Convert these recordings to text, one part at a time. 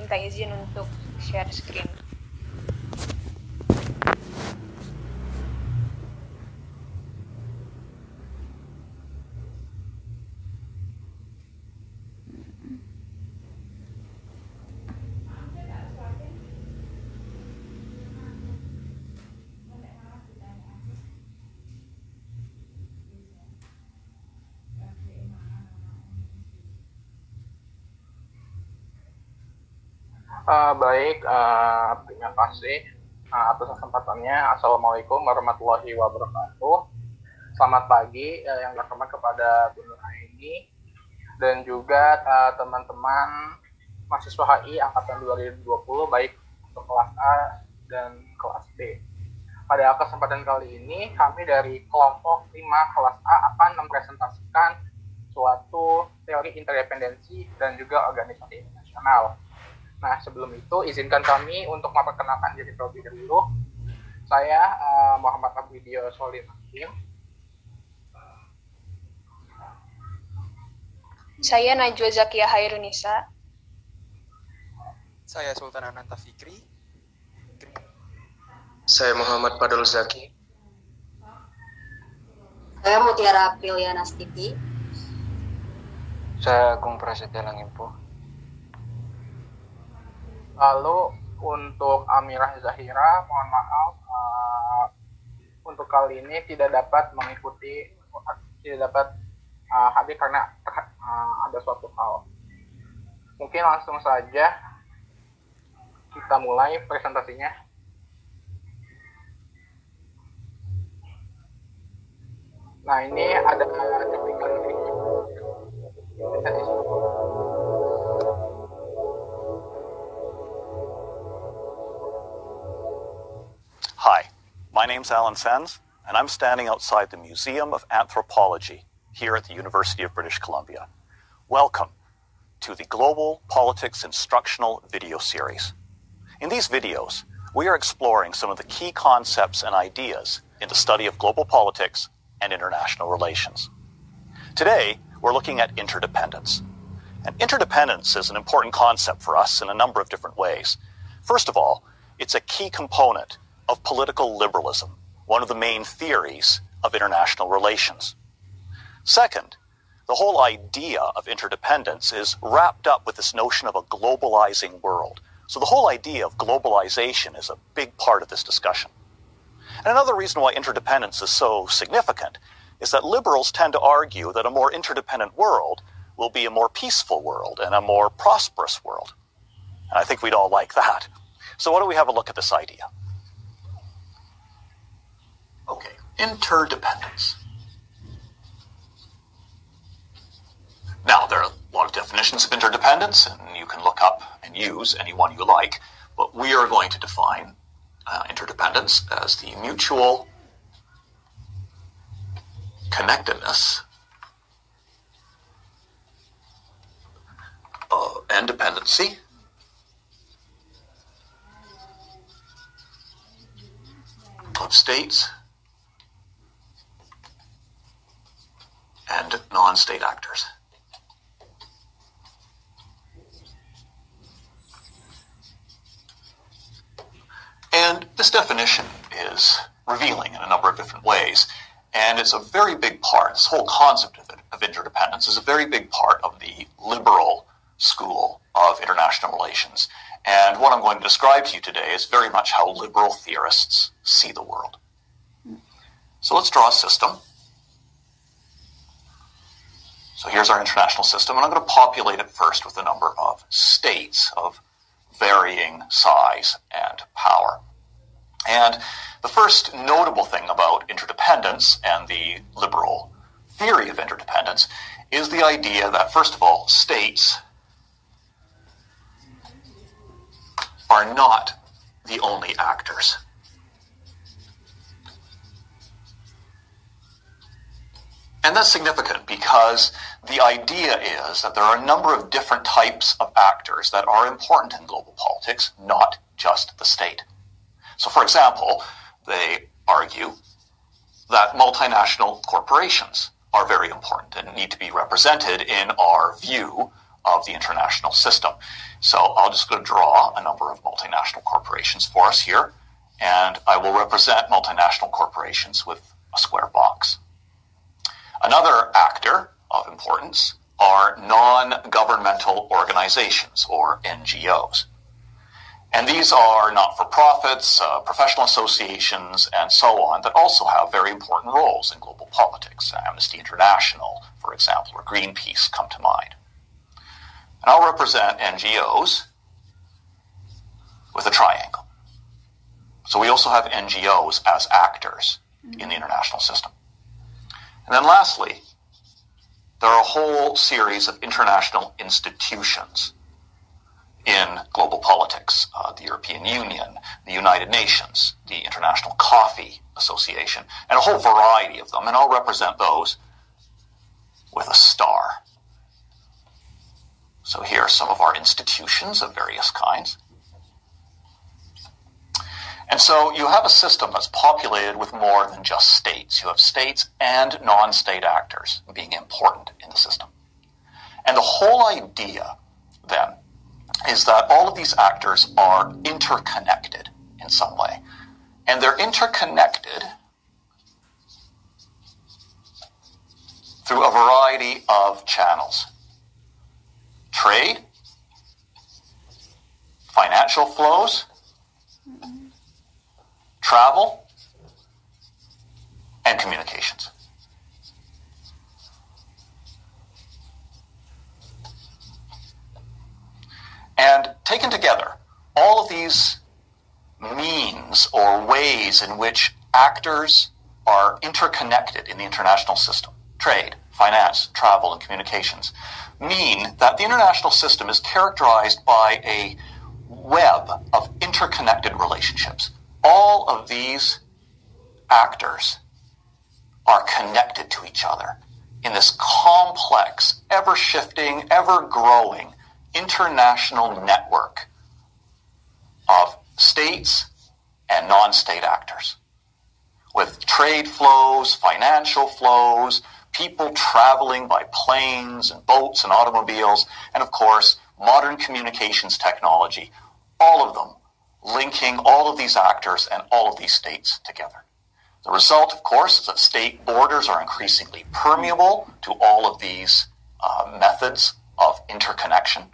minta izin untuk share screen. Uh, baik, uh, terima kasih uh, atas kesempatannya. Assalamualaikum warahmatullahi wabarakatuh. Selamat pagi uh, yang terhormat kepada Bu Aini dan juga teman-teman uh, mahasiswa HI angkatan 2020 baik untuk kelas A dan kelas B. Pada kesempatan kali ini kami dari kelompok 5 kelas A akan mempresentasikan suatu teori interdependensi dan juga organisasi internasional Nah, sebelum itu izinkan kami untuk memperkenalkan diri terlebih dahulu. Saya uh, Muhammad Abdidio Solim. Saya Najwa Zakia Hairunisa. Saya Sultan Ananta Fikri. Saya Muhammad Padul Zaki. Saya Mutiara Apriliana Stiti. Saya Agung Prasetya Langimpo. Lalu untuk Amirah Zahira, mohon maaf uh, untuk kali ini tidak dapat mengikuti tidak dapat uh, hadir karena uh, ada suatu hal. Mungkin langsung saja kita mulai presentasinya. Nah ini ada cuplikan Hi, my name's Alan Sens, and I'm standing outside the Museum of Anthropology here at the University of British Columbia. Welcome to the Global Politics Instructional Video Series. In these videos, we are exploring some of the key concepts and ideas in the study of global politics and international relations. Today, we're looking at interdependence. And interdependence is an important concept for us in a number of different ways. First of all, it's a key component of political liberalism, one of the main theories of international relations. Second, the whole idea of interdependence is wrapped up with this notion of a globalizing world. So the whole idea of globalization is a big part of this discussion. And another reason why interdependence is so significant is that liberals tend to argue that a more interdependent world will be a more peaceful world and a more prosperous world. And I think we'd all like that. So why don't we have a look at this idea? Okay, interdependence. Now, there are a lot of definitions of interdependence, and you can look up and use any one you like, but we are going to define uh, interdependence as the mutual connectedness uh, and dependency of states and non-state actors. And this definition is revealing in a number of different ways. And it's a very big part, this whole concept of, of interdependence is a very big part of the liberal school of international relations. And what I'm going to describe to you today is very much how liberal theorists see the world. So let's draw a system. So here's our international system, and I'm going to populate it first with a number of states of varying size and power. And the first notable thing about interdependence and the liberal theory of interdependence is the idea that, first of all, states are not the only actors. And that's significant because the idea is that there are a number of different types of actors that are important in global politics, not just the state. So, for example, they argue that multinational corporations are very important and need to be represented in our view of the international system. So I'll just go draw a number of multinational corporations for us here, and I will represent multinational corporations with a square box. Another actor of importance are non-governmental organizations, or NGOs. And these are not-for-profits, uh, professional associations, and so on that also have very important roles in global politics. Amnesty International, for example, or Greenpeace come to mind. And I'll represent NGOs with a triangle. So we also have NGOs as actors in the international system. And then lastly, there are a whole series of international institutions in global politics. Uh, the European Union, the United Nations, the International Coffee Association, and a whole variety of them. And I'll represent those with a star. So here are some of our institutions of various kinds. And so you have a system that's populated with more than just states. You have states and non-state actors being important in the system. And the whole idea, then, is that all of these actors are interconnected in some way. And they're interconnected through a variety of channels. Trade, financial flows, mm-hmm. Travel, and communications. And taken together, all of these means or ways in which actors are interconnected in the international system, trade, finance, travel, and communications, mean that the international system is characterized by a web of interconnected relationships. All of these actors are connected to each other in this complex, ever shifting, ever growing international network of states and non-state actors with trade flows, financial flows, people traveling by planes and boats and automobiles, and of course, modern communications technology, all of them linking all of these actors and all of these states together. The result, of course, is that state borders are increasingly permeable to all of these uh, methods of interconnection.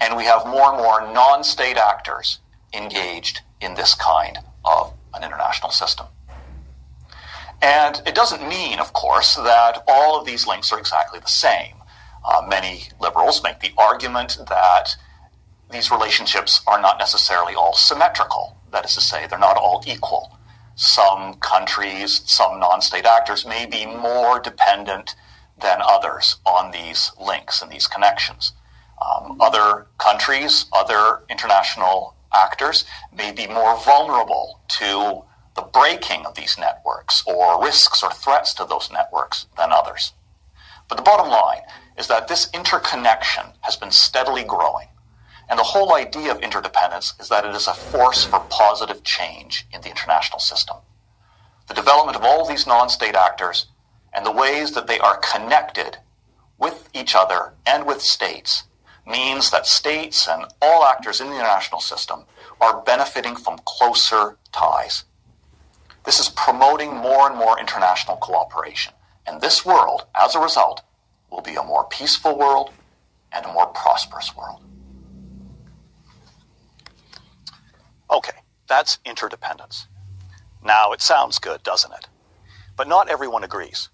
And we have more and more non-state actors engaged in this kind of an international system. And it doesn't mean, of course, that all of these links are exactly the same. Uh, many liberals make the argument that these relationships are not necessarily all symmetrical. That is to say, they're not all equal. Some countries, some non-state actors may be more dependent than others on these links and these connections. Um, other countries, other international actors may be more vulnerable to the breaking of these networks or risks or threats to those networks than others. But the bottom line is that this interconnection has been steadily growing. And the whole idea of interdependence is that it is a force for positive change in the international system. The development of all these non-state actors and the ways that they are connected with each other and with states means that states and all actors in the international system are benefiting from closer ties. This is promoting more and more international cooperation. And this world, as a result, will be a more peaceful world and a more prosperous world. Okay, that's interdependence. Now, it sounds good, doesn't it? But not everyone agrees.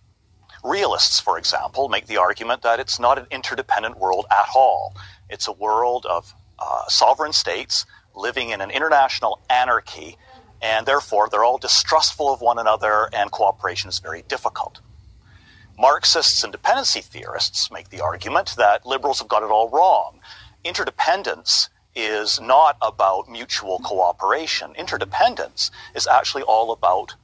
Realists, for example, make the argument that it's not an interdependent world at all. It's a world of uh, sovereign states living in an international anarchy, and therefore they're all distrustful of one another, and cooperation is very difficult. Marxists and dependency theorists make the argument that liberals have got it all wrong. Interdependence is not about mutual cooperation. Interdependence is actually all about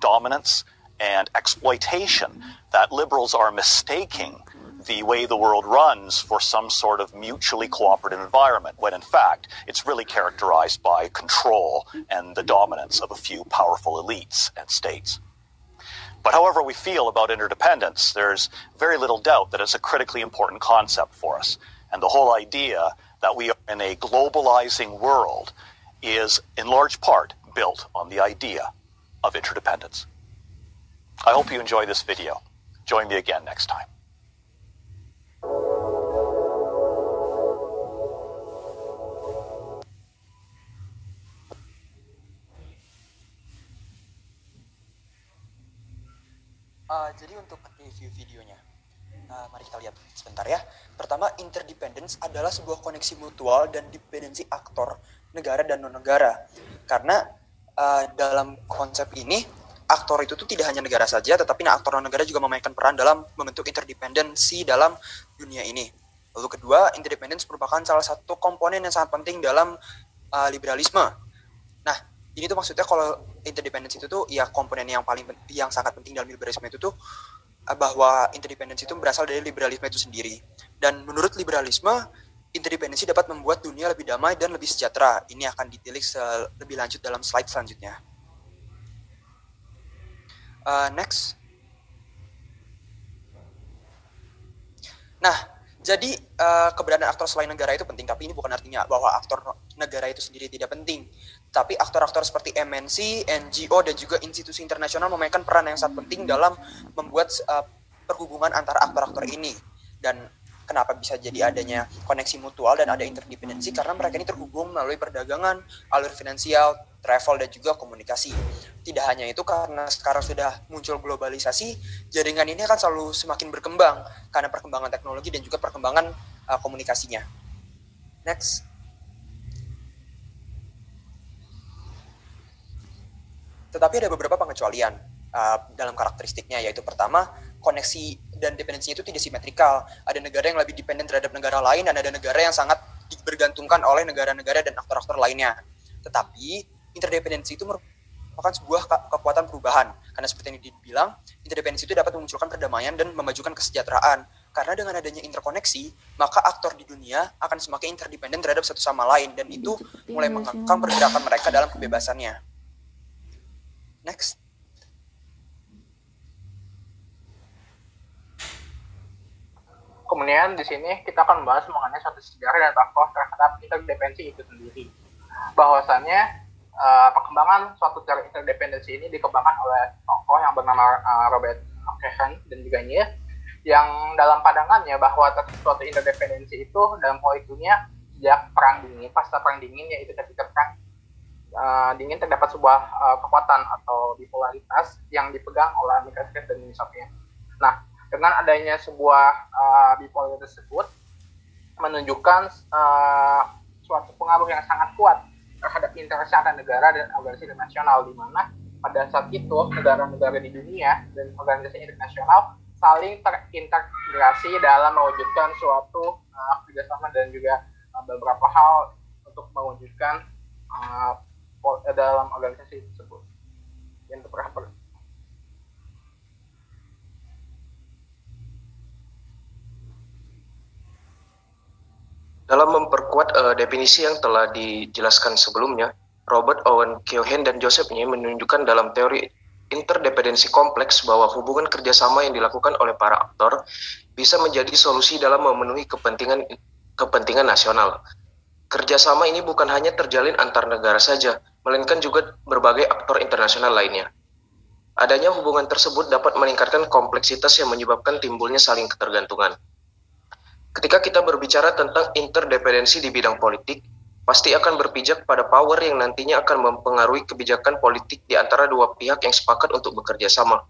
dominance and exploitation, that liberals are mistaking the way the world runs for some sort of mutually cooperative environment, when in fact it's really characterized by control and the dominance of a few powerful elites and states. But however we feel about interdependence, there's very little doubt that it's a critically important concept for us. And the whole idea that we are in a globalizing world is in large part built on the idea of interdependence. I hope you enjoy this video. Join me again next time. Uh, jadi untuk review videonya, uh, mari kita lihat sebentar ya. Pertama, interdependence adalah sebuah koneksi mutual dan dependensi aktor negara dan non-negara. Karena uh, dalam konsep ini, aktor itu tuh tidak hanya negara saja, tetapi nah, aktor non-negara juga memainkan peran dalam membentuk interdependensi dalam dunia ini. Lalu kedua, interdependence merupakan salah satu komponen yang sangat penting dalam uh, liberalisme. Nah, ini tuh maksudnya kalau interdependence itu tuh ya komponen yang paling yang sangat penting dalam liberalisme itu tuh eh, bahwa interdependence itu berasal dari liberalisme itu sendiri. Dan menurut liberalisme, interdependensi dapat membuat dunia lebih damai dan lebih sejahtera. Ini akan ditilik lebih lanjut dalam slide selanjutnya. Uh, next. Nah, jadi uh, keberadaan aktor selain negara itu penting, tapi ini bukan artinya bahwa aktor negara itu sendiri tidak penting. Tapi aktor-aktor seperti MNC, NGO, dan juga institusi internasional memainkan peran yang sangat penting dalam membuat uh, perhubungan antara aktor-aktor ini. Dan kenapa bisa jadi adanya koneksi mutual dan ada interdependensi karena mereka ini terhubung melalui perdagangan, alur finansial, travel dan juga komunikasi. Tidak hanya itu karena sekarang sudah muncul globalisasi, jaringan ini akan selalu semakin berkembang karena perkembangan teknologi dan juga perkembangan uh, komunikasinya. Next. Tetapi ada beberapa pengecualian uh, dalam karakteristiknya yaitu pertama koneksi dan dependensinya itu tidak simetrikal. Ada negara yang lebih dependen terhadap negara lain dan ada negara yang sangat bergantungkan oleh negara-negara dan aktor-aktor lainnya. Tetapi interdependensi itu merupakan sebuah ke kekuatan perubahan. Karena seperti yang dibilang, interdependensi itu dapat memunculkan perdamaian dan memajukan kesejahteraan. Karena dengan adanya interkoneksi, maka aktor di dunia akan semakin interdependen terhadap satu sama lain dan itu mulai mengangkat pergerakan mereka dalam kebebasannya. Next. Kemudian di sini kita akan membahas mengenai suatu sejarah dan tokoh terhadap interdependensi itu sendiri. Bahwasannya uh, perkembangan suatu teori interdependensi ini dikembangkan oleh tokoh yang bernama uh, Robert Cohen dan juga ini yang dalam pandangannya bahwa suatu interdependensi itu dalam politik dunia sejak perang dingin, pasca perang dingin yaitu ketika perang uh, dingin terdapat sebuah uh, kekuatan atau bipolaritas yang dipegang oleh Amerika Serikat dan Uni Soviet. Nah, dengan adanya sebuah uh, bipolar tersebut menunjukkan uh, suatu pengaruh yang sangat kuat terhadap interesi antar negara dan organisasi internasional di mana pada saat itu negara-negara di dunia dan organisasi internasional saling terintegrasi dalam mewujudkan suatu uh, kerjasama dan juga uh, beberapa hal untuk mewujudkan uh, dalam organisasi tersebut. Yang Dalam memperkuat uh, definisi yang telah dijelaskan sebelumnya, Robert Owen Keohane dan Joseph Nye menunjukkan dalam teori interdependensi kompleks bahwa hubungan kerjasama yang dilakukan oleh para aktor bisa menjadi solusi dalam memenuhi kepentingan kepentingan nasional. Kerjasama ini bukan hanya terjalin antar negara saja, melainkan juga berbagai aktor internasional lainnya. Adanya hubungan tersebut dapat meningkatkan kompleksitas yang menyebabkan timbulnya saling ketergantungan. Ketika kita berbicara tentang interdependensi di bidang politik, pasti akan berpijak pada power yang nantinya akan mempengaruhi kebijakan politik di antara dua pihak yang sepakat untuk bekerja sama.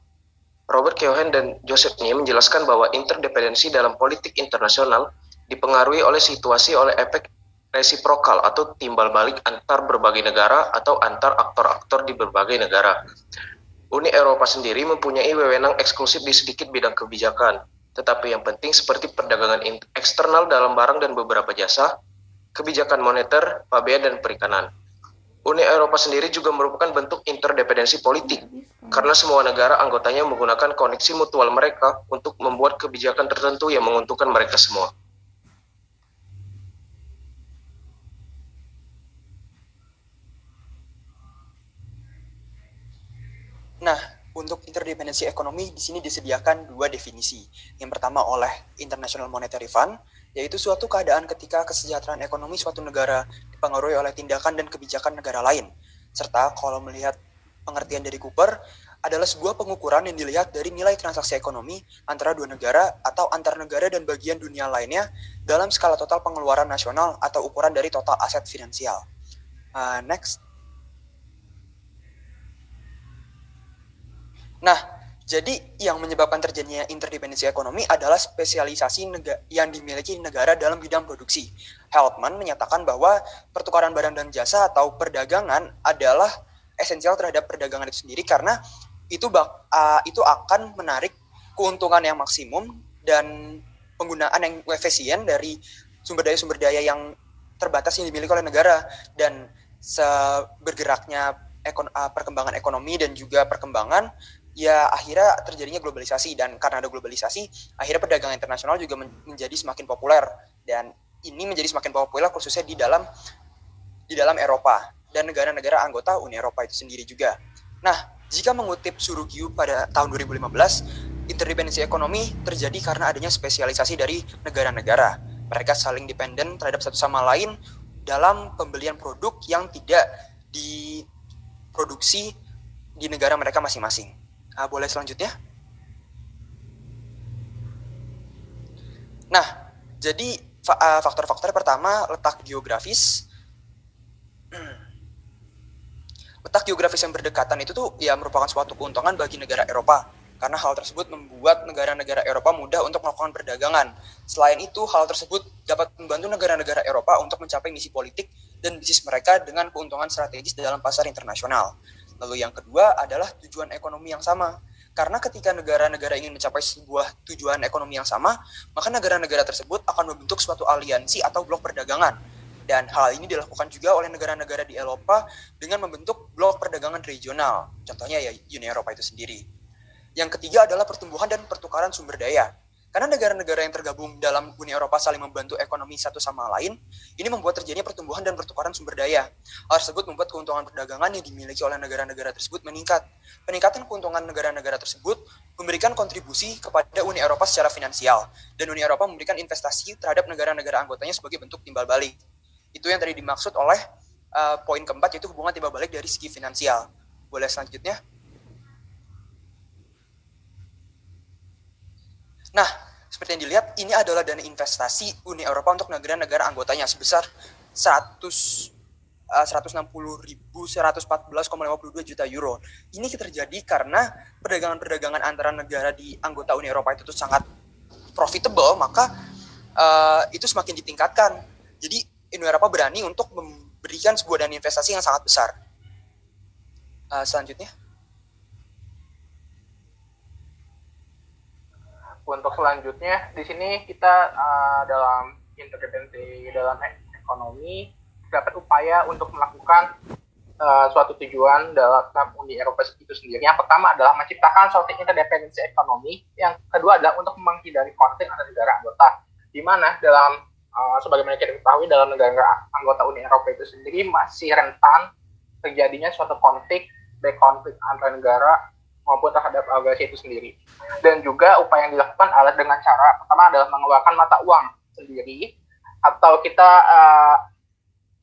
Robert Keohane dan Joseph Nye menjelaskan bahwa interdependensi dalam politik internasional dipengaruhi oleh situasi oleh efek resiprokal atau timbal balik antar berbagai negara atau antar aktor-aktor di berbagai negara. Uni Eropa sendiri mempunyai wewenang eksklusif di sedikit bidang kebijakan, tetapi yang penting seperti perdagangan eksternal dalam barang dan beberapa jasa, kebijakan moneter, pabean, dan perikanan. Uni Eropa sendiri juga merupakan bentuk interdependensi politik, karena semua negara anggotanya menggunakan koneksi mutual mereka untuk membuat kebijakan tertentu yang menguntungkan mereka semua. Nah, untuk interdependensi ekonomi di sini disediakan dua definisi. Yang pertama oleh International Monetary Fund yaitu suatu keadaan ketika kesejahteraan ekonomi suatu negara dipengaruhi oleh tindakan dan kebijakan negara lain. Serta kalau melihat pengertian dari Cooper, adalah sebuah pengukuran yang dilihat dari nilai transaksi ekonomi antara dua negara atau antar negara dan bagian dunia lainnya dalam skala total pengeluaran nasional atau ukuran dari total aset finansial. Uh, next. Nah, jadi yang menyebabkan terjadinya interdependensi ekonomi adalah spesialisasi yang dimiliki negara dalam bidang produksi. Helpman menyatakan bahwa pertukaran barang dan jasa atau perdagangan adalah esensial terhadap perdagangan itu sendiri karena itu bak, uh, itu akan menarik keuntungan yang maksimum dan penggunaan yang efisien dari sumber daya sumber daya yang terbatas yang dimiliki oleh negara dan bergeraknya ekon, uh, perkembangan ekonomi dan juga perkembangan ya akhirnya terjadinya globalisasi dan karena ada globalisasi akhirnya perdagangan internasional juga men menjadi semakin populer dan ini menjadi semakin populer khususnya di dalam di dalam Eropa dan negara-negara anggota Uni Eropa itu sendiri juga. Nah, jika mengutip Surugiu pada tahun 2015, interdependensi ekonomi terjadi karena adanya spesialisasi dari negara-negara. Mereka saling dependen terhadap satu sama lain dalam pembelian produk yang tidak diproduksi di negara mereka masing-masing. Nah, boleh selanjutnya? Nah, jadi ah, faktor-faktor pertama letak geografis, letak geografis yang berdekatan itu tuh ya merupakan suatu keuntungan bagi negara Eropa karena hal tersebut membuat negara-negara Eropa mudah untuk melakukan perdagangan. Selain itu, hal tersebut dapat membantu negara-negara Eropa untuk mencapai misi politik dan bisnis mereka dengan keuntungan strategis dalam pasar internasional. Lalu yang kedua adalah tujuan ekonomi yang sama. Karena ketika negara-negara ingin mencapai sebuah tujuan ekonomi yang sama, maka negara-negara tersebut akan membentuk suatu aliansi atau blok perdagangan dan hal ini dilakukan juga oleh negara-negara di Eropa dengan membentuk blok perdagangan regional. Contohnya ya Uni Eropa itu sendiri. Yang ketiga adalah pertumbuhan dan pertukaran sumber daya. Karena negara-negara yang tergabung dalam Uni Eropa saling membantu ekonomi satu sama lain, ini membuat terjadinya pertumbuhan dan pertukaran sumber daya. Hal tersebut membuat keuntungan perdagangan yang dimiliki oleh negara-negara tersebut meningkat. Peningkatan keuntungan negara-negara tersebut memberikan kontribusi kepada Uni Eropa secara finansial, dan Uni Eropa memberikan investasi terhadap negara-negara anggotanya sebagai bentuk timbal balik. Itu yang tadi dimaksud oleh uh, poin keempat yaitu hubungan timbal balik dari segi finansial. Boleh selanjutnya? Nah, seperti yang dilihat, ini adalah dana investasi Uni Eropa untuk negara-negara anggotanya sebesar 100 uh, 160.114,52 juta euro. Ini terjadi karena perdagangan-perdagangan antara negara di anggota Uni Eropa itu tuh sangat profitable, maka uh, itu semakin ditingkatkan. Jadi Uni Eropa berani untuk memberikan sebuah dana investasi yang sangat besar. Uh, selanjutnya. Untuk selanjutnya, di sini kita uh, dalam intervensi dalam ekonomi dapat upaya untuk melakukan uh, suatu tujuan dalam Uni Eropa itu sendiri. Yang pertama adalah menciptakan suatu interdependensi ekonomi. Yang kedua adalah untuk menghindari konflik antar negara anggota. Di mana dalam uh, sebagaimana kita ketahui dalam negara anggota Uni Eropa itu sendiri masih rentan terjadinya suatu konflik baik konflik antar negara maupun terhadap organisasi itu sendiri. Dan juga upaya yang dilakukan adalah dengan cara pertama adalah mengeluarkan mata uang sendiri atau kita uh,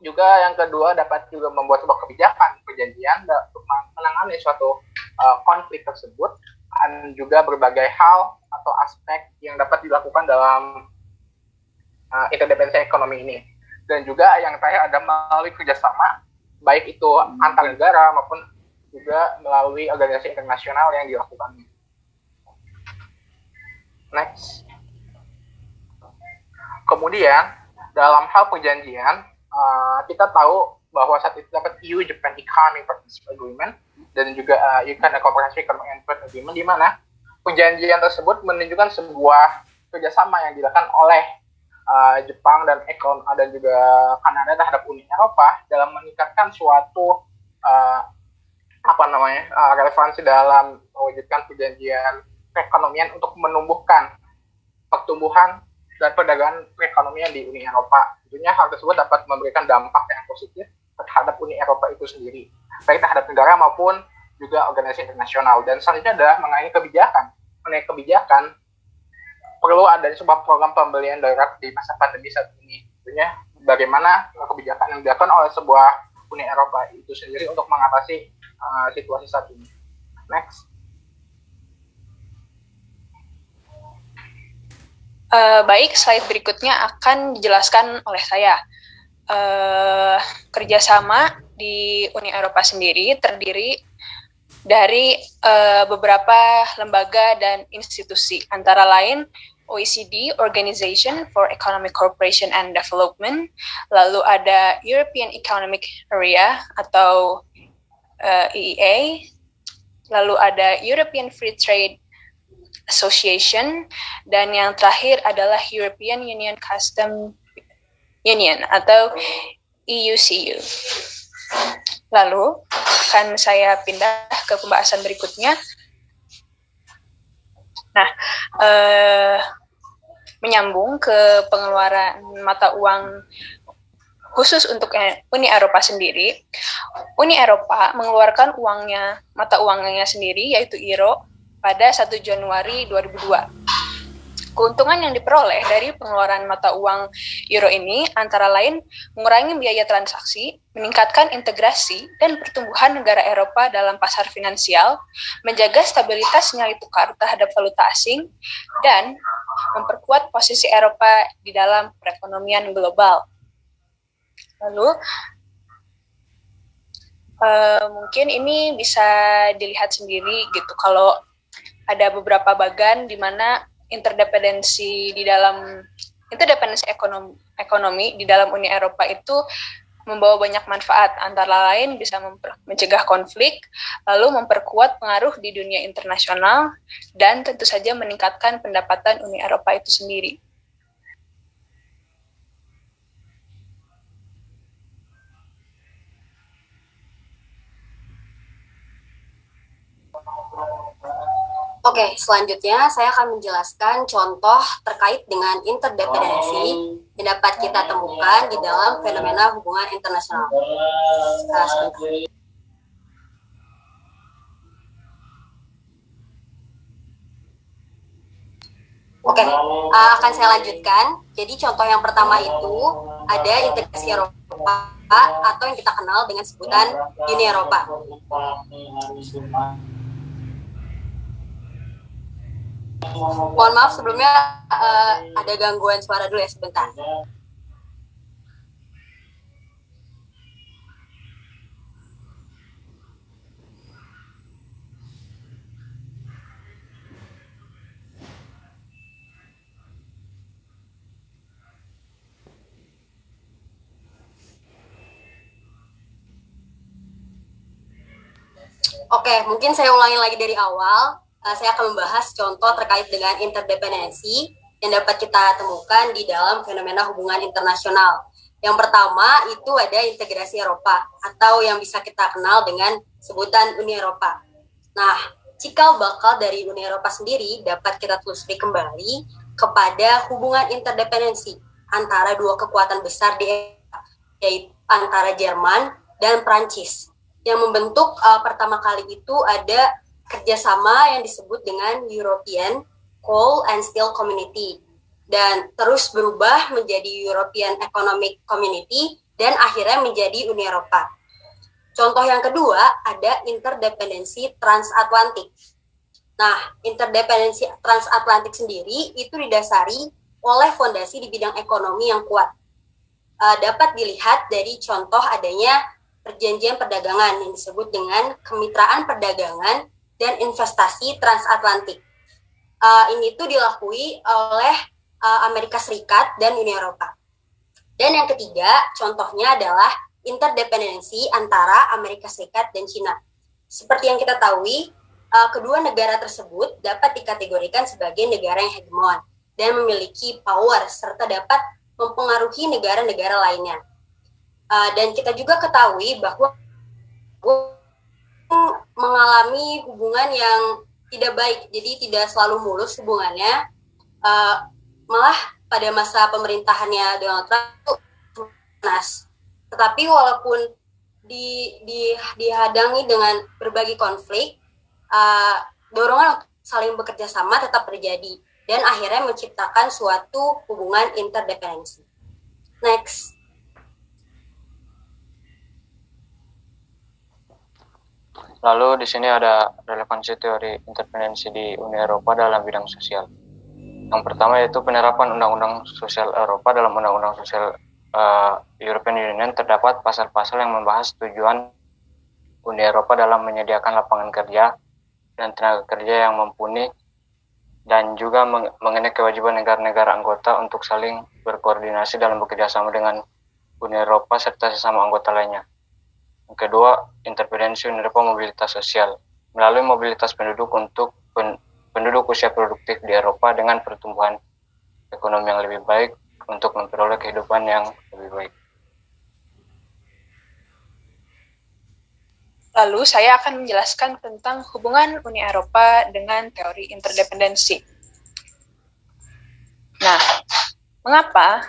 juga yang kedua dapat juga membuat sebuah kebijakan perjanjian untuk menangani suatu uh, konflik tersebut dan juga berbagai hal atau aspek yang dapat dilakukan dalam uh, interdependensi ekonomi ini. Dan juga yang terakhir ada melalui kerjasama, baik itu antar negara maupun juga melalui organisasi internasional yang dilakukan. Next. Kemudian, dalam hal perjanjian, uh, kita tahu bahwa saat itu dapat EU Japan Economic Partnership Agreement dan juga uh, Economic Comprehensive Economic Agreement di mana perjanjian tersebut menunjukkan sebuah kerjasama yang dilakukan oleh uh, Jepang dan Ekon dan juga Kanada terhadap Uni Eropa dalam meningkatkan suatu uh, apa namanya uh, relevansi dalam mewujudkan perjanjian perekonomian untuk menumbuhkan pertumbuhan dan perdagangan perekonomian di Uni Eropa. Tentunya hal tersebut dapat memberikan dampak yang positif terhadap Uni Eropa itu sendiri, baik terhadap negara maupun juga organisasi internasional. Dan selanjutnya adalah mengenai kebijakan. Mengenai kebijakan, perlu ada sebuah program pembelian darurat di masa pandemi saat ini. Tentunya bagaimana kebijakan yang dilakukan oleh sebuah Uni Eropa itu sendiri untuk mengatasi uh, situasi saat ini. Next. Uh, baik, slide berikutnya akan dijelaskan oleh saya. Uh, kerjasama di Uni Eropa sendiri terdiri dari uh, beberapa lembaga dan institusi, antara lain OECD, Organization for Economic Cooperation and Development, lalu ada European Economic Area atau uh, EEA, lalu ada European Free Trade Association, dan yang terakhir adalah European Union Custom Union atau EUCU. Lalu akan saya pindah ke pembahasan berikutnya. Nah, eh, menyambung ke pengeluaran mata uang khusus untuk Uni Eropa sendiri, Uni Eropa mengeluarkan uangnya mata uangnya sendiri yaitu euro pada 1 Januari 2002. Keuntungan yang diperoleh dari pengeluaran mata uang euro ini antara lain mengurangi biaya transaksi, meningkatkan integrasi dan pertumbuhan negara Eropa dalam pasar finansial, menjaga stabilitas nilai tukar terhadap valuta asing, dan memperkuat posisi Eropa di dalam perekonomian global. Lalu, uh, mungkin ini bisa dilihat sendiri gitu kalau ada beberapa bagan di mana interdependensi di dalam interdependensi ekonomi ekonomi di dalam Uni Eropa itu membawa banyak manfaat antara lain bisa mencegah konflik, lalu memperkuat pengaruh di dunia internasional dan tentu saja meningkatkan pendapatan Uni Eropa itu sendiri. Oke, selanjutnya saya akan menjelaskan contoh terkait dengan interdependensi yang dapat kita temukan di dalam fenomena hubungan internasional. Nah, Oke, uh, akan saya lanjutkan. Jadi contoh yang pertama itu ada integrasi Eropa atau yang kita kenal dengan sebutan Uni Eropa. Mohon maaf sebelumnya uh, ada gangguan suara dulu ya sebentar. Oke, mungkin saya ulangi lagi dari awal uh, saya akan membahas contoh terkait dengan interdependensi yang dapat kita temukan di dalam fenomena hubungan internasional. Yang pertama itu ada integrasi Eropa atau yang bisa kita kenal dengan sebutan Uni Eropa. Nah, cikal bakal dari Uni Eropa sendiri dapat kita telusuri kembali kepada hubungan interdependensi antara dua kekuatan besar di Eropa, yaitu antara Jerman dan Prancis. Yang membentuk uh, pertama kali itu ada kerjasama yang disebut dengan European Coal and Steel Community dan terus berubah menjadi European Economic Community dan akhirnya menjadi Uni Eropa. Contoh yang kedua ada interdependensi transatlantik. Nah, interdependensi transatlantik sendiri itu didasari oleh fondasi di bidang ekonomi yang kuat. Uh, dapat dilihat dari contoh adanya perjanjian perdagangan yang disebut dengan kemitraan perdagangan dan investasi transatlantik. Uh, ini tuh dilakui oleh uh, Amerika Serikat dan Uni Eropa. Dan yang ketiga, contohnya adalah interdependensi antara Amerika Serikat dan China. Seperti yang kita tahu, uh, kedua negara tersebut dapat dikategorikan sebagai negara yang hegemon dan memiliki power serta dapat mempengaruhi negara-negara lainnya. Uh, dan kita juga ketahui bahwa mengalami hubungan yang tidak baik, jadi tidak selalu mulus hubungannya. Uh, malah pada masa pemerintahannya Donald Trump itu panas. Tetapi walaupun di, di, dihadangi dengan berbagai konflik, uh, dorongan untuk saling bekerja sama tetap terjadi. dan akhirnya menciptakan suatu hubungan interdependensi. Next. Lalu di sini ada relevansi teori interdependensi di Uni Eropa dalam bidang sosial. Yang pertama yaitu penerapan Undang-Undang Sosial Eropa dalam Undang-Undang Sosial uh, European Union terdapat pasal-pasal yang membahas tujuan Uni Eropa dalam menyediakan lapangan kerja dan tenaga kerja yang mumpuni dan juga mengenai kewajiban negara-negara anggota untuk saling berkoordinasi dalam bekerjasama dengan Uni Eropa serta sesama anggota lainnya. Yang kedua, intervensi Uni Eropa mobilitas sosial melalui mobilitas penduduk untuk pen, penduduk usia produktif di Eropa dengan pertumbuhan ekonomi yang lebih baik untuk memperoleh kehidupan yang lebih baik. Lalu saya akan menjelaskan tentang hubungan Uni Eropa dengan teori interdependensi. Nah, mengapa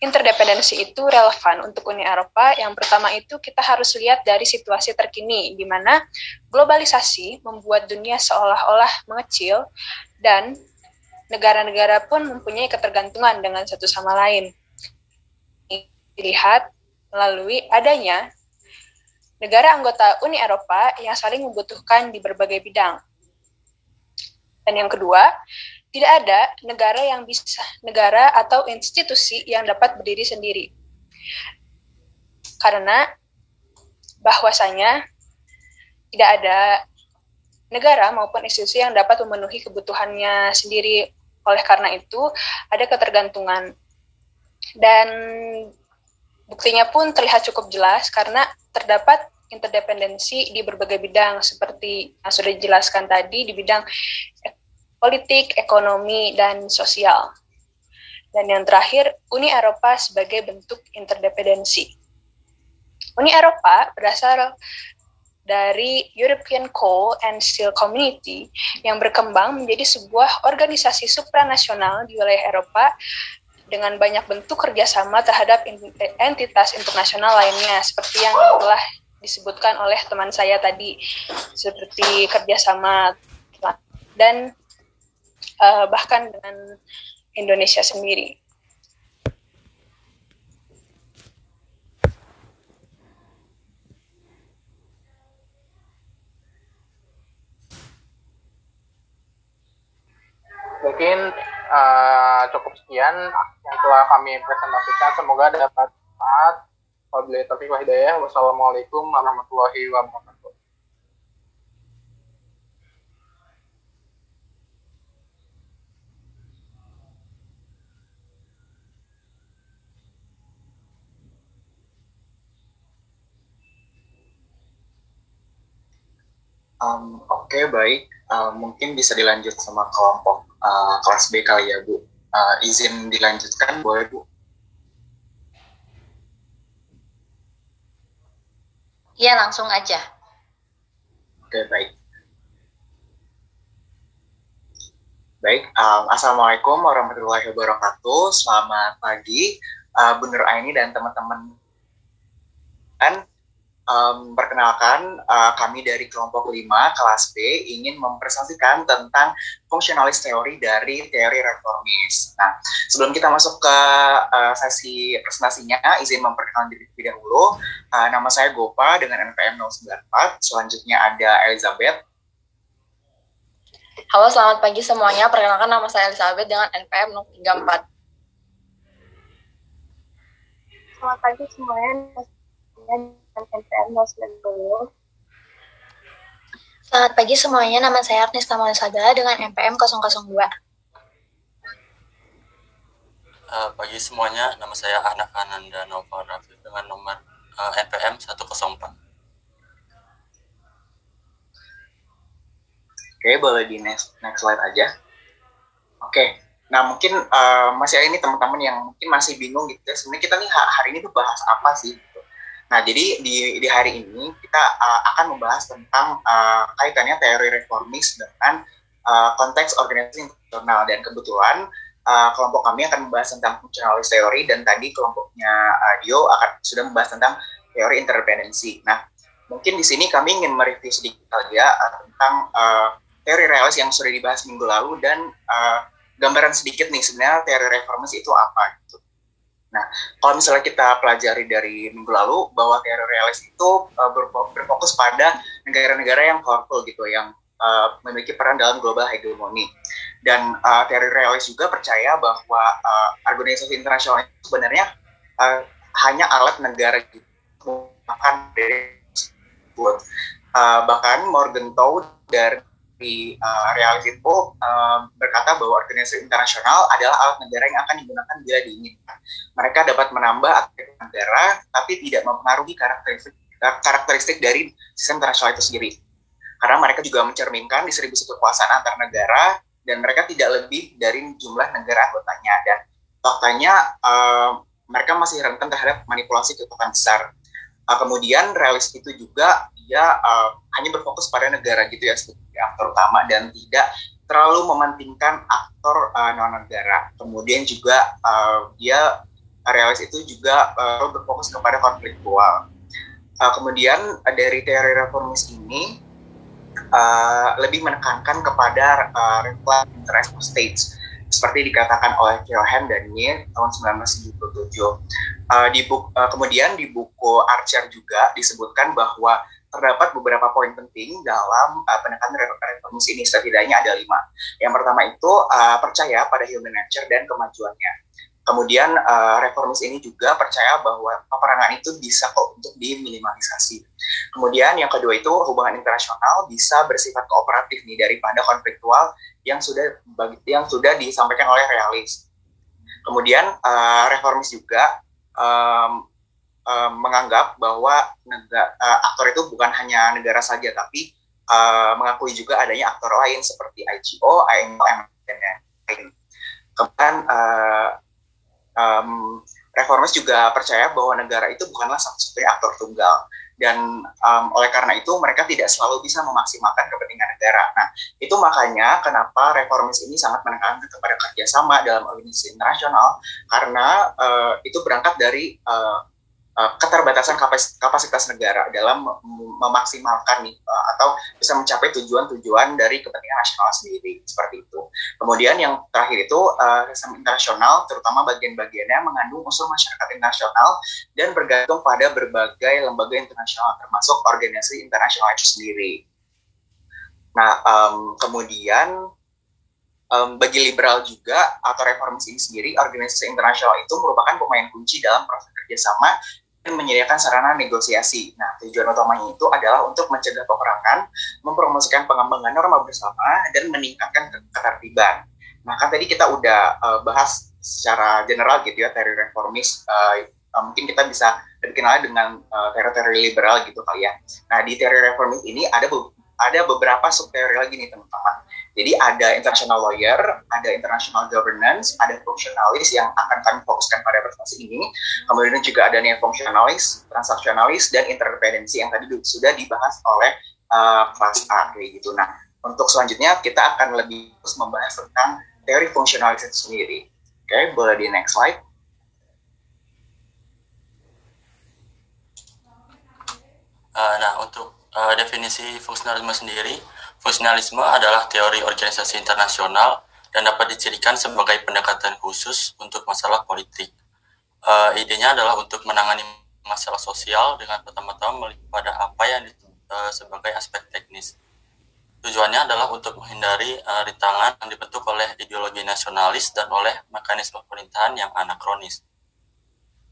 interdependensi itu relevan untuk Uni Eropa? Yang pertama itu kita harus lihat dari situasi terkini, di mana globalisasi membuat dunia seolah-olah mengecil dan negara-negara pun mempunyai ketergantungan dengan satu sama lain. Dilihat melalui adanya negara anggota Uni Eropa yang saling membutuhkan di berbagai bidang. Dan yang kedua, tidak ada negara yang bisa negara atau institusi yang dapat berdiri sendiri. Karena bahwasanya tidak ada negara maupun institusi yang dapat memenuhi kebutuhannya sendiri. Oleh karena itu, ada ketergantungan. Dan buktinya pun terlihat cukup jelas karena terdapat interdependensi di berbagai bidang seperti yang sudah dijelaskan tadi di bidang politik, ekonomi, dan sosial. Dan yang terakhir, Uni Eropa sebagai bentuk interdependensi. Uni Eropa berasal dari European Coal and Steel Community yang berkembang menjadi sebuah organisasi supranasional di wilayah Eropa dengan banyak bentuk kerjasama terhadap entitas internasional lainnya, seperti yang telah disebutkan oleh teman saya tadi, seperti kerjasama dan uh, bahkan dengan Indonesia sendiri. Mungkin uh, cukup sekian yang telah kami presentasikan. Semoga dapat manfaat. Wabillahi taufiq hidayah. Wassalamualaikum warahmatullahi wabarakatuh. Um, Oke, okay, baik. Uh, mungkin bisa dilanjut sama kelompok uh, kelas B kali ya, Bu. Uh, izin dilanjutkan, boleh, Bu? Iya, langsung aja. Oke, baik. Baik, um, Assalamualaikum warahmatullahi wabarakatuh. Selamat pagi, uh, Bu Nur Aini dan teman-teman. Dan um, perkenalkan uh, kami dari kelompok 5 kelas B ingin mempresentasikan tentang fungsionalis teori dari teori reformis. Nah, sebelum kita masuk ke uh, sesi presentasinya, izin memperkenalkan diri terlebih dahulu. Uh, nama saya Gopa dengan NPM 094. Selanjutnya ada Elizabeth. Halo, selamat pagi semuanya. Perkenalkan nama saya Elizabeth dengan NPM 034. Selamat pagi semuanya. Selamat pagi semuanya, nama saya Agnes Tamal Sagala dengan MPM 002. Uh, pagi semuanya, nama saya Anak Ananda Nova Rafi dengan nomor uh, NPM 104. Oke, boleh di next, next slide aja. Oke, nah mungkin uh, masih ini teman-teman yang mungkin masih bingung gitu ya, sebenarnya kita nih hari ini tuh bahas apa sih? Nah, jadi di, di hari ini kita uh, akan membahas tentang uh, kaitannya teori reformis dengan uh, konteks organisasi internasional dan kebetulan uh, kelompok kami akan membahas tentang fungsionalis teori dan tadi kelompoknya uh, Dio akan sudah membahas tentang teori interdependensi. Nah, mungkin di sini kami ingin mereview sedikit ya uh, tentang uh, teori realis yang sudah dibahas minggu lalu dan uh, gambaran sedikit nih sebenarnya teori reformasi itu apa gitu. Nah, kalau misalnya kita pelajari dari minggu lalu bahwa teori realis itu uh, berfokus pada negara-negara yang powerful gitu, yang uh, memiliki peran dalam global hegemoni. Dan uh, teori realis juga percaya bahwa uh, organisasi internasional itu sebenarnya uh, hanya alat negara gitu, bahkan dari uh, bahkan Morgan Tow dari di uh, realis itu uh, berkata bahwa organisasi internasional adalah alat negara yang akan digunakan bila diinginkan. Mereka dapat menambah aktivitas negara, tapi tidak mempengaruhi karakteristik karakteristik dari sistem internasional itu sendiri. Karena mereka juga mencerminkan distribusi kekuasaan antar negara dan mereka tidak lebih dari jumlah negara anggotanya dan faktanya uh, mereka masih rentan terhadap manipulasi kekuatan besar. Uh, kemudian realis itu juga dia uh, hanya berfokus pada negara gitu ya aktor utama dan tidak terlalu mementingkan aktor uh, non negara. Kemudian juga uh, dia realis itu juga uh, berfokus kepada konfliktual. Uh, kemudian uh, dari teori reformis ini uh, lebih menekankan kepada uh, reflect interest of states seperti dikatakan oleh Keoham dan Nye tahun 1977. Uh, di buku, uh, kemudian di buku Archer juga disebutkan bahwa terdapat beberapa poin penting dalam uh, penekanan reformasi ini setidaknya ada lima. Yang pertama itu uh, percaya pada human nature dan kemajuannya. Kemudian uh, reformis ini juga percaya bahwa peperangan itu bisa kok untuk diminimalisasi. Kemudian yang kedua itu hubungan internasional bisa bersifat kooperatif nih daripada konfliktual yang sudah yang sudah disampaikan oleh realis. Kemudian uh, reformis juga um, uh, menganggap bahwa negara, uh, aktor itu bukan hanya negara saja, tapi uh, mengakui juga adanya aktor lain seperti IGO, IMO, dan lain. Kemudian uh, um, reformis juga percaya bahwa negara itu bukanlah satu-satunya aktor tunggal dan um, oleh karena itu mereka tidak selalu bisa memaksimalkan kepentingan negara. Nah, itu makanya kenapa reformis ini sangat menekankan kepada kerjasama dalam organisasi internasional karena uh, itu berangkat dari uh, Eh, keterbatasan kapasitas negara dalam memaksimalkan nih uh, atau bisa mencapai tujuan-tujuan dari kepentingan nasional sendiri seperti itu. Kemudian yang terakhir itu uh, sistem internasional terutama bagian-bagiannya mengandung unsur masyarakat internasional dan bergantung pada berbagai lembaga internasional termasuk organisasi internasional itu sendiri. Nah, um, kemudian um, bagi liberal juga atau reformis ini sendiri, organisasi internasional itu merupakan pemain kunci dalam proses kerjasama dan menyediakan sarana negosiasi. Nah, tujuan utamanya itu adalah untuk mencegah peperangan, mempromosikan pengembangan norma bersama, dan meningkatkan ketertiban. Nah, kan tadi kita udah uh, bahas secara general gitu ya, teori reformis. Uh, mungkin kita bisa kenal dengan uh, teori-teori liberal gitu kali ya. Nah, di teori reformis ini ada be ada beberapa subteori lagi nih teman-teman. Jadi ada international lawyer, ada international governance, ada functionalis yang akan kami fokuskan pada presentasi ini. Kemudian juga ada neo-functionalis, transaksionalis, dan interdependensi yang tadi sudah dibahas oleh uh, kelas A gitu. Nah, untuk selanjutnya kita akan lebih terus membahas tentang teori fungsionalis itu sendiri. Oke, okay, boleh di next slide. Uh, nah, untuk uh, definisi fungsionalisme sendiri, Fungsionalisme adalah teori organisasi internasional dan dapat dicirikan sebagai pendekatan khusus untuk masalah politik. Uh, idenya adalah untuk menangani masalah sosial dengan pertama-tama melihat pada apa yang uh, sebagai aspek teknis. Tujuannya adalah untuk menghindari uh, rintangan yang dibentuk oleh ideologi nasionalis dan oleh mekanisme pemerintahan yang anakronis.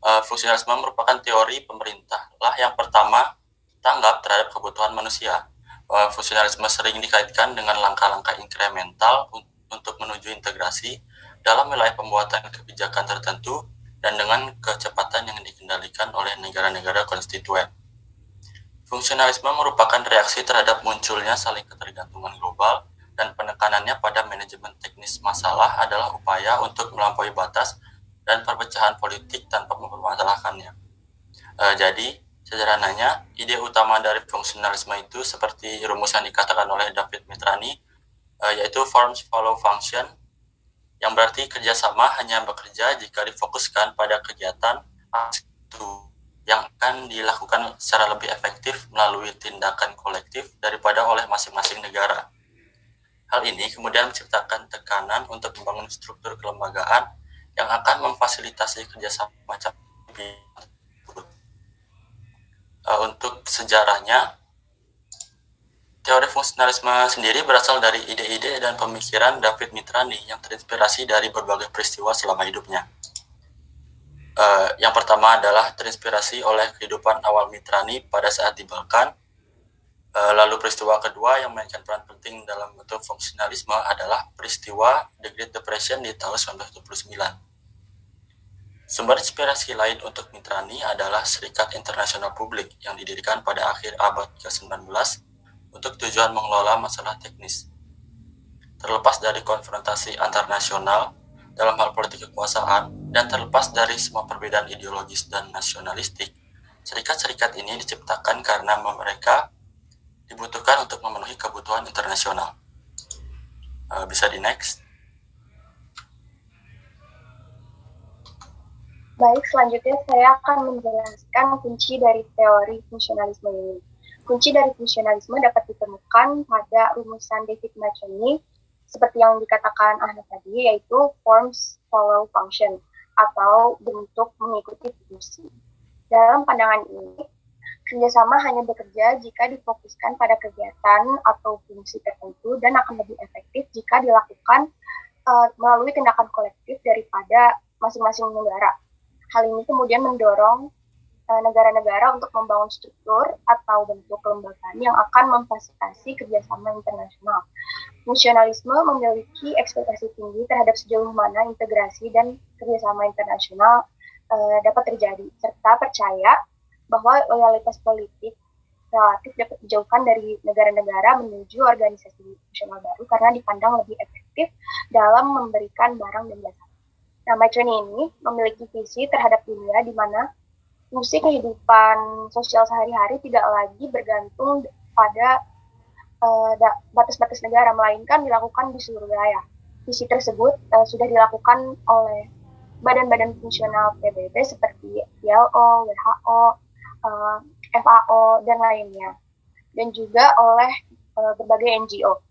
Uh, fungsionalisme merupakan teori pemerintah lah yang pertama tanggap terhadap kebutuhan manusia uh, fungsionalisme sering dikaitkan dengan langkah-langkah inkremental untuk menuju integrasi dalam wilayah pembuatan kebijakan tertentu dan dengan kecepatan yang dikendalikan oleh negara-negara konstituen. Fungsionalisme merupakan reaksi terhadap munculnya saling ketergantungan global dan penekanannya pada manajemen teknis masalah adalah upaya untuk melampaui batas dan perpecahan politik tanpa mempermasalahkannya. Uh, jadi, Sederhananya, ide utama dari fungsionalisme itu seperti rumus yang dikatakan oleh David Mitrani, uh, yaitu forms follow function, yang berarti kerjasama hanya bekerja jika difokuskan pada kegiatan itu yang akan dilakukan secara lebih efektif melalui tindakan kolektif daripada oleh masing-masing negara. Hal ini kemudian menciptakan tekanan untuk membangun struktur kelembagaan yang akan memfasilitasi kerjasama macam uh, untuk sejarahnya teori fungsionalisme sendiri berasal dari ide-ide dan pemikiran David Mitrani yang terinspirasi dari berbagai peristiwa selama hidupnya. Uh, yang pertama adalah terinspirasi oleh kehidupan awal Mitrani pada saat di Balkan Eh, lalu peristiwa kedua yang memainkan peran penting dalam bentuk fungsionalisme adalah peristiwa The Great Depression di tahun 1929. Sumber inspirasi lain untuk Mitrani adalah Serikat Internasional Publik yang didirikan pada akhir abad ke-19 untuk tujuan mengelola masalah teknis. Terlepas dari konfrontasi antar nasional dalam hal politik kekuasaan dan terlepas dari semua perbedaan ideologis dan nasionalistik, serikat-serikat ini diciptakan karena mereka dibutuhkan untuk memenuhi kebutuhan internasional. Uh, bisa di next. Baik, selanjutnya saya akan menjelaskan kunci dari teori fungsionalisme ini. Kunci dari fungsionalisme dapat ditemukan pada rumusan David Machoni seperti yang dikatakan Ahmad tadi, yaitu forms follow function atau bentuk mengikuti fungsi. Dalam pandangan ini, Kerjasama hanya bekerja jika difokuskan pada kegiatan atau fungsi tertentu dan akan lebih efektif jika dilakukan uh, melalui tindakan kolektif daripada masing-masing negara. Hal ini kemudian mendorong eh, negara-negara untuk membangun struktur atau bentuk kelembagaan yang akan memfasilitasi kerjasama internasional. Fungsionalisme memiliki ekspektasi tinggi terhadap sejauh mana integrasi dan kerjasama internasional uh, dapat terjadi, serta percaya bahwa loyalitas politik relatif dapat dijauhkan dari negara-negara menuju organisasi nasional baru karena dipandang lebih efektif dalam memberikan barang dan jasa. Nah, ini memiliki visi terhadap dunia di mana fungsi kehidupan sosial sehari-hari tidak lagi bergantung pada uh, batas-batas negara, melainkan dilakukan di seluruh wilayah. Visi tersebut uh, sudah dilakukan oleh badan-badan fungsional PBB seperti ILO, WHO, uh, eh, FAO dan lainnya, dan juga oleh uh, berbagai NGO.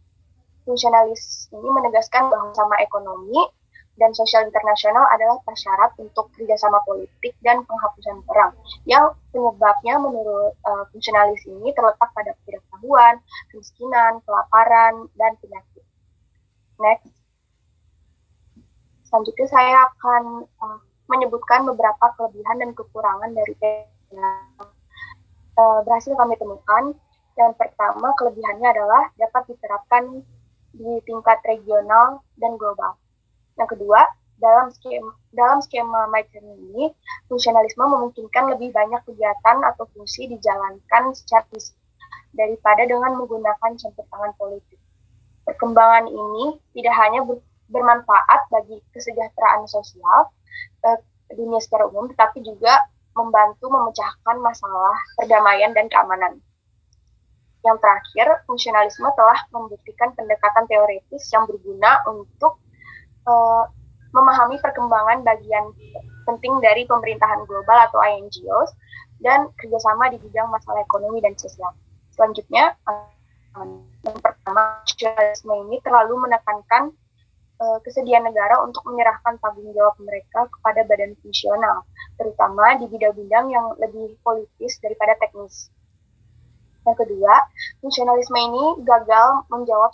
Fungsionalis ini menegaskan bahwa sama ekonomi dan sosial internasional adalah prasyarat untuk kerjasama politik dan penghapusan perang, yang penyebabnya menurut uh, fungsionalis ini terletak pada ketidaktahuan, kemiskinan, kelaparan, dan penyakit. Next. Selanjutnya saya akan uh, menyebutkan beberapa kelebihan dan kekurangan dari yang uh, berhasil kami temukan. Yang pertama, kelebihannya adalah dapat diterapkan di tingkat regional dan global. Yang kedua, dalam skema dalam skema Maitri ini, fungsionalisme memungkinkan lebih banyak kegiatan atau fungsi dijalankan secara fisik daripada dengan menggunakan campur tangan politik. Perkembangan ini tidak hanya bermanfaat bagi kesejahteraan sosial eh, dunia secara umum, tetapi juga membantu memecahkan masalah perdamaian dan keamanan. Yang terakhir, fungsionalisme telah membuktikan pendekatan teoritis yang berguna untuk uh, memahami perkembangan bagian penting dari pemerintahan global atau INGOs dan kerjasama di bidang masalah ekonomi dan sosial. Selanjutnya, yang pertama, fungsionalisme ini terlalu menekankan uh, kesediaan negara untuk menyerahkan tanggung jawab mereka kepada badan fungsional, terutama di bidang-bidang yang lebih politis daripada teknis. Yang kedua, fungsionalisme ini gagal menjawab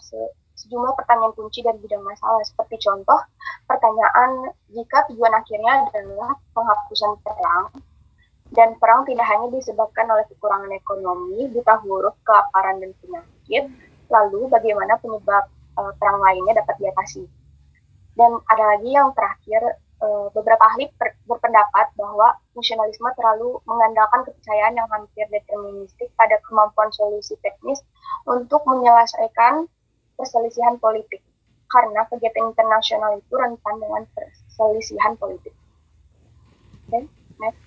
sejumlah pertanyaan kunci dari bidang masalah, seperti contoh pertanyaan jika tujuan akhirnya adalah penghapusan perang, dan perang tidak hanya disebabkan oleh kekurangan ekonomi, buta huruf, kelaparan, dan penyakit, lalu bagaimana penyebab uh, perang lainnya dapat diatasi. Dan ada lagi yang terakhir, eh, beberapa ahli berpendapat bahwa fungsionalisme terlalu mengandalkan kepercayaan yang hampir deterministik pada kemampuan solusi teknis untuk menyelesaikan perselisihan politik. Karena kegiatan internasional itu rentan dengan perselisihan politik. Oke, okay, next.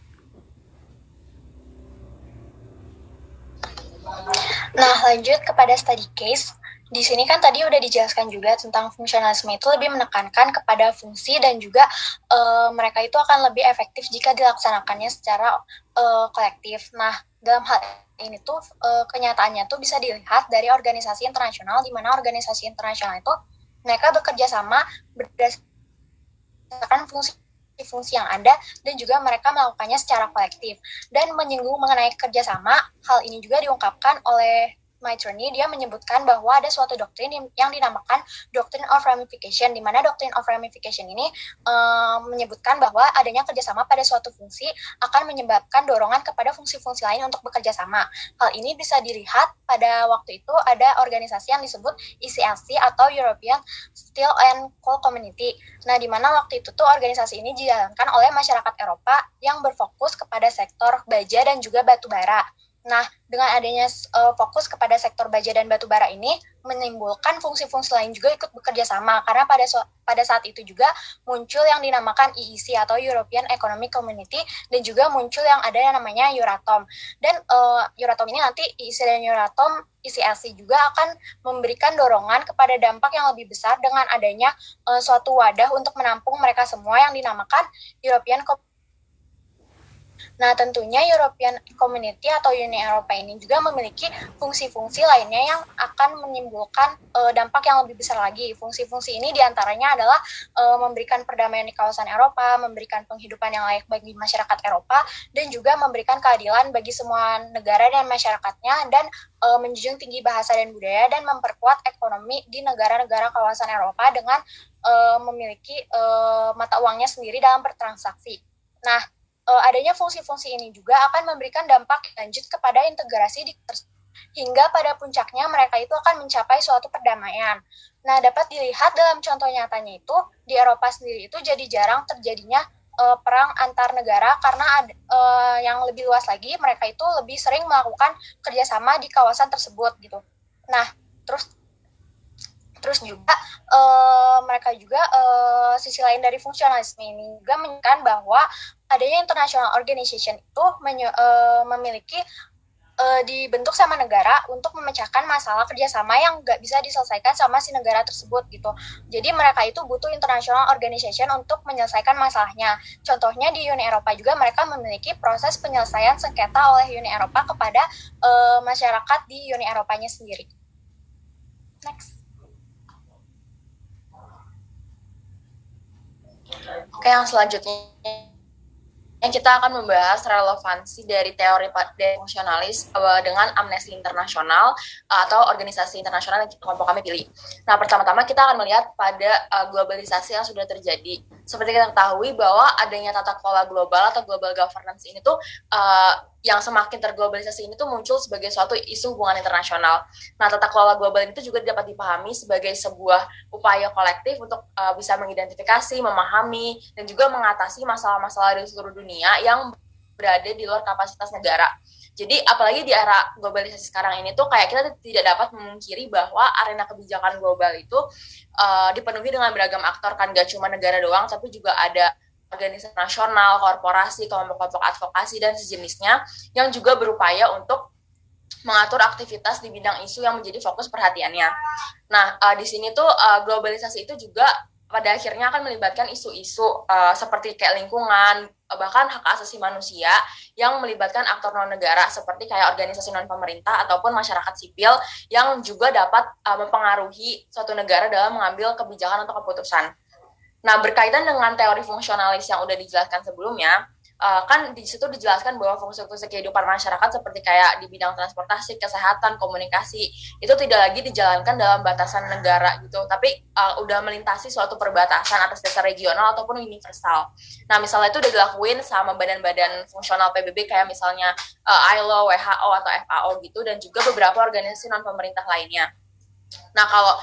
Nah, lanjut kepada study case. di sini kan tadi udah dijelaskan juga tentang fungsionalisme itu lebih menekankan kepada fungsi dan juga uh, mereka itu akan lebih efektif jika dilaksanakannya secara uh, kolektif. Nah, dalam hal ini tuh uh, kenyataannya tuh bisa dilihat dari organisasi internasional di mana organisasi internasional itu mereka bekerja sama berdasarkan fungsi fungsi yang ada dan juga mereka melakukannya secara kolektif. Dan menyinggung mengenai kerjasama hal ini juga diungkapkan oleh Maitroni, dia menyebutkan bahwa ada suatu doktrin yang dinamakan Doctrine of Ramification, di mana Doctrine of Ramification ini um, menyebutkan bahwa adanya kerjasama pada suatu fungsi akan menyebabkan dorongan kepada fungsi-fungsi lain untuk bekerja sama. Hal ini bisa dilihat pada waktu itu ada organisasi yang disebut ECLC atau European Steel and Coal Community. Nah, di mana waktu itu tuh organisasi ini dijalankan oleh masyarakat Eropa yang berfokus kepada sektor baja dan juga batu bara. Nah, dengan adanya uh, fokus kepada sektor baja dan batu bara ini menimbulkan fungsi-fungsi lain juga ikut bekerja sama karena pada so pada saat itu juga muncul yang dinamakan EEC atau European Economic Community dan juga muncul yang ada yang namanya Euratom. Dan uh, Euratom ini nanti EEC dan Euratom ECLC juga akan memberikan dorongan kepada dampak yang lebih besar dengan adanya uh, suatu wadah untuk menampung mereka semua yang dinamakan European Nah, tentunya European Community atau Uni Eropa ini juga memiliki fungsi-fungsi lainnya yang akan menimbulkan uh, dampak yang lebih besar lagi. Fungsi-fungsi ini di antaranya adalah uh, memberikan perdamaian di kawasan Eropa, memberikan penghidupan yang layak bagi masyarakat Eropa, dan juga memberikan keadilan bagi semua negara dan masyarakatnya, dan uh, menjunjung tinggi bahasa dan budaya, dan memperkuat ekonomi di negara-negara kawasan Eropa dengan uh, memiliki uh, mata uangnya sendiri dalam bertransaksi. Nah, uh, adanya fungsi-fungsi ini juga akan memberikan dampak lanjut kepada integrasi di hingga pada puncaknya mereka itu akan mencapai suatu perdamaian. Nah, dapat dilihat dalam contoh nyatanya itu di Eropa sendiri itu jadi jarang terjadinya uh, perang antar negara karena ada, uh, yang lebih luas lagi mereka itu lebih sering melakukan kerjasama di kawasan tersebut gitu. Nah, terus terus juga uh, mereka juga uh, sisi lain dari fungsionalisme ini juga menyebutkan bahwa adanya international organization itu menye, uh, memiliki uh, dibentuk sama negara untuk memecahkan masalah kerjasama yang nggak bisa diselesaikan sama si negara tersebut gitu. Jadi mereka itu butuh international organization untuk menyelesaikan masalahnya. Contohnya di Uni Eropa juga mereka memiliki proses penyelesaian sengketa oleh Uni Eropa kepada uh, masyarakat di Uni Eropanya sendiri. Next. Oke, yang selanjutnya kita akan membahas relevansi dari teori fungsionalis eh, dengan Amnesty Internasional eh, atau organisasi internasional yang kelompok kami pilih. Nah, pertama-tama kita akan melihat pada eh, globalisasi yang sudah terjadi. Seperti kita ketahui bahwa adanya tata kelola global atau global governance ini tuh yang semakin terglobalisasi ini tuh muncul sebagai suatu isu hubungan internasional. Nah, tata kelola global itu juga dapat dipahami sebagai sebuah upaya kolektif untuk uh, bisa mengidentifikasi, memahami, dan juga mengatasi masalah-masalah di seluruh dunia yang berada di luar kapasitas negara. Jadi apalagi di era globalisasi sekarang ini tuh kayak kita tidak dapat memungkiri bahwa arena kebijakan global itu uh, dipenuhi dengan beragam aktor kan gak cuma negara doang tapi juga ada organisasi nasional, korporasi, kelompok-kelompok advokasi, dan sejenisnya yang juga berupaya untuk mengatur aktivitas di bidang isu yang menjadi fokus perhatiannya. Nah, uh, di sini tuh uh, globalisasi itu juga pada akhirnya akan melibatkan isu-isu uh, seperti kayak lingkungan, bahkan hak asasi manusia yang melibatkan aktor non negara seperti kayak organisasi non pemerintah ataupun masyarakat sipil yang juga dapat uh, mempengaruhi suatu negara dalam mengambil kebijakan atau keputusan. Nah, berkaitan dengan teori fungsionalis yang udah dijelaskan sebelumnya, uh, kan di situ dijelaskan bahwa fungsi-fungsi kehidupan masyarakat seperti kayak di bidang transportasi, kesehatan, komunikasi itu tidak lagi dijalankan dalam batasan negara gitu, tapi uh, udah melintasi suatu perbatasan atas dasar regional ataupun universal. Nah, misalnya itu udah dilakuin sama badan-badan fungsional PBB kayak misalnya uh, ILO, WHO atau FAO gitu dan juga beberapa organisasi non pemerintah lainnya. Nah, kalau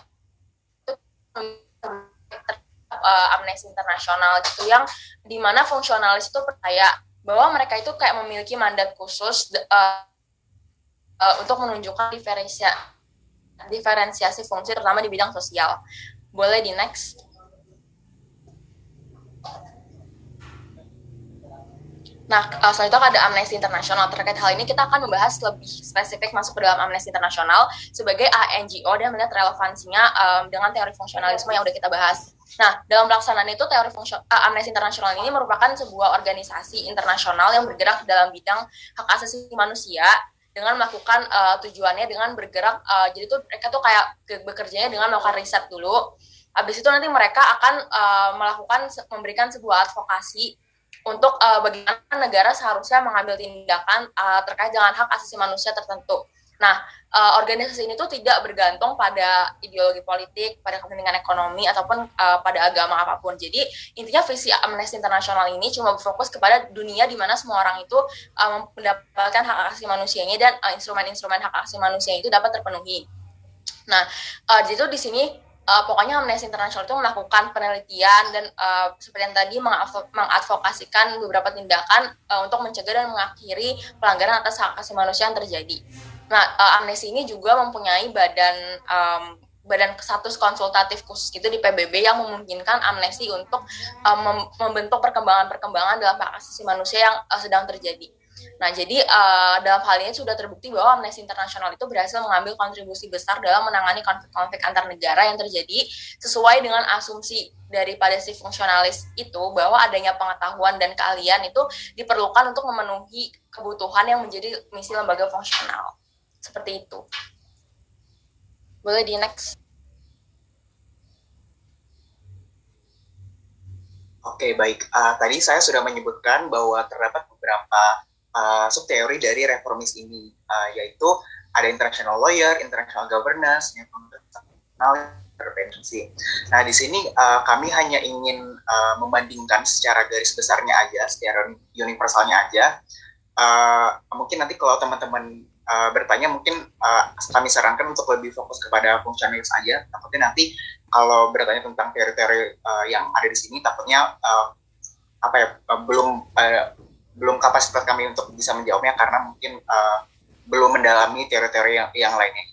uh, Amnesty Internasional gitu yang di mana fungsionalis itu percaya bahwa mereka itu kayak memiliki mandat khusus uh, uh, untuk menunjukkan diferensia, diferensiasi fungsi terutama di bidang sosial. Boleh di next. Nah, uh, selanjutnya ada Amnesty International. Terkait hal ini, kita akan membahas lebih spesifik masuk ke dalam Amnesty International sebagai ANGO dan melihat relevansinya um, dengan teori fungsionalisme yang udah kita bahas. Nah, dalam pelaksanaan itu, teori fungsi, uh, Amnesty International ini merupakan sebuah organisasi internasional yang bergerak dalam bidang hak asasi manusia dengan melakukan uh, tujuannya dengan bergerak, uh, jadi tuh mereka tuh kayak bekerjanya dengan melakukan riset dulu. Habis itu nanti mereka akan uh, melakukan memberikan sebuah advokasi untuk uh, bagaimana negara seharusnya mengambil tindakan uh, terkait dengan hak asasi manusia tertentu. Nah, uh, organisasi ini tuh tidak bergantung pada ideologi politik, pada kepentingan ekonomi ataupun uh, pada agama apa pun. Jadi intinya visi Amnesty International ini cuma berfokus kepada dunia di mana semua orang itu uh, mendapatkan hak asasi manusianya dan instrumen-instrumen uh, hak asasi manusia itu dapat terpenuhi. Nah, uh, jadi di sini uh, pokoknya Amnesty International itu melakukan penelitian dan uh, seperti yang tadi mengadvokasikan beberapa tindakan uh, untuk mencegah dan mengakhiri pelanggaran atas hak asasi manusia yang terjadi. Nah, uh, Amnesty ini juga mempunyai badan um, badan status konsultatif khusus gitu di PBB yang memungkinkan Amnesty untuk um, membentuk perkembangan-perkembangan dalam hak asasi manusia yang uh, sedang terjadi. Nah, jadi uh, dalam hal ini sudah terbukti bahwa Amnesty International itu berhasil mengambil kontribusi besar dalam menangani konflik-konflik antar negara yang terjadi sesuai dengan asumsi daripada si fungsionalis itu bahwa adanya pengetahuan dan keahlian itu diperlukan untuk memenuhi kebutuhan yang menjadi misi lembaga fungsional. Seperti itu. Boleh di next. Oke, baik. Uh, tadi saya sudah menyebutkan bahwa terdapat beberapa uh, subteori dari reformis ini, uh, yaitu ada international lawyer, international governance, international intervensi. Nah, di sini uh, kami hanya ingin uh, membandingkan secara garis besarnya aja, secara universalnya aja. Uh, mungkin nanti kalau teman-teman uh, bertanya, mungkin uh, kami sarankan untuk lebih fokus kepada fungsionalis aja. Takutnya nanti kalau bertanya tentang teori-teori uh, yang ada di sini, takutnya uh, apa ya uh, belum uh, belum kapasitas kami untuk bisa menjawabnya karena mungkin uh, belum mendalami teori-teori yang, yang lainnya.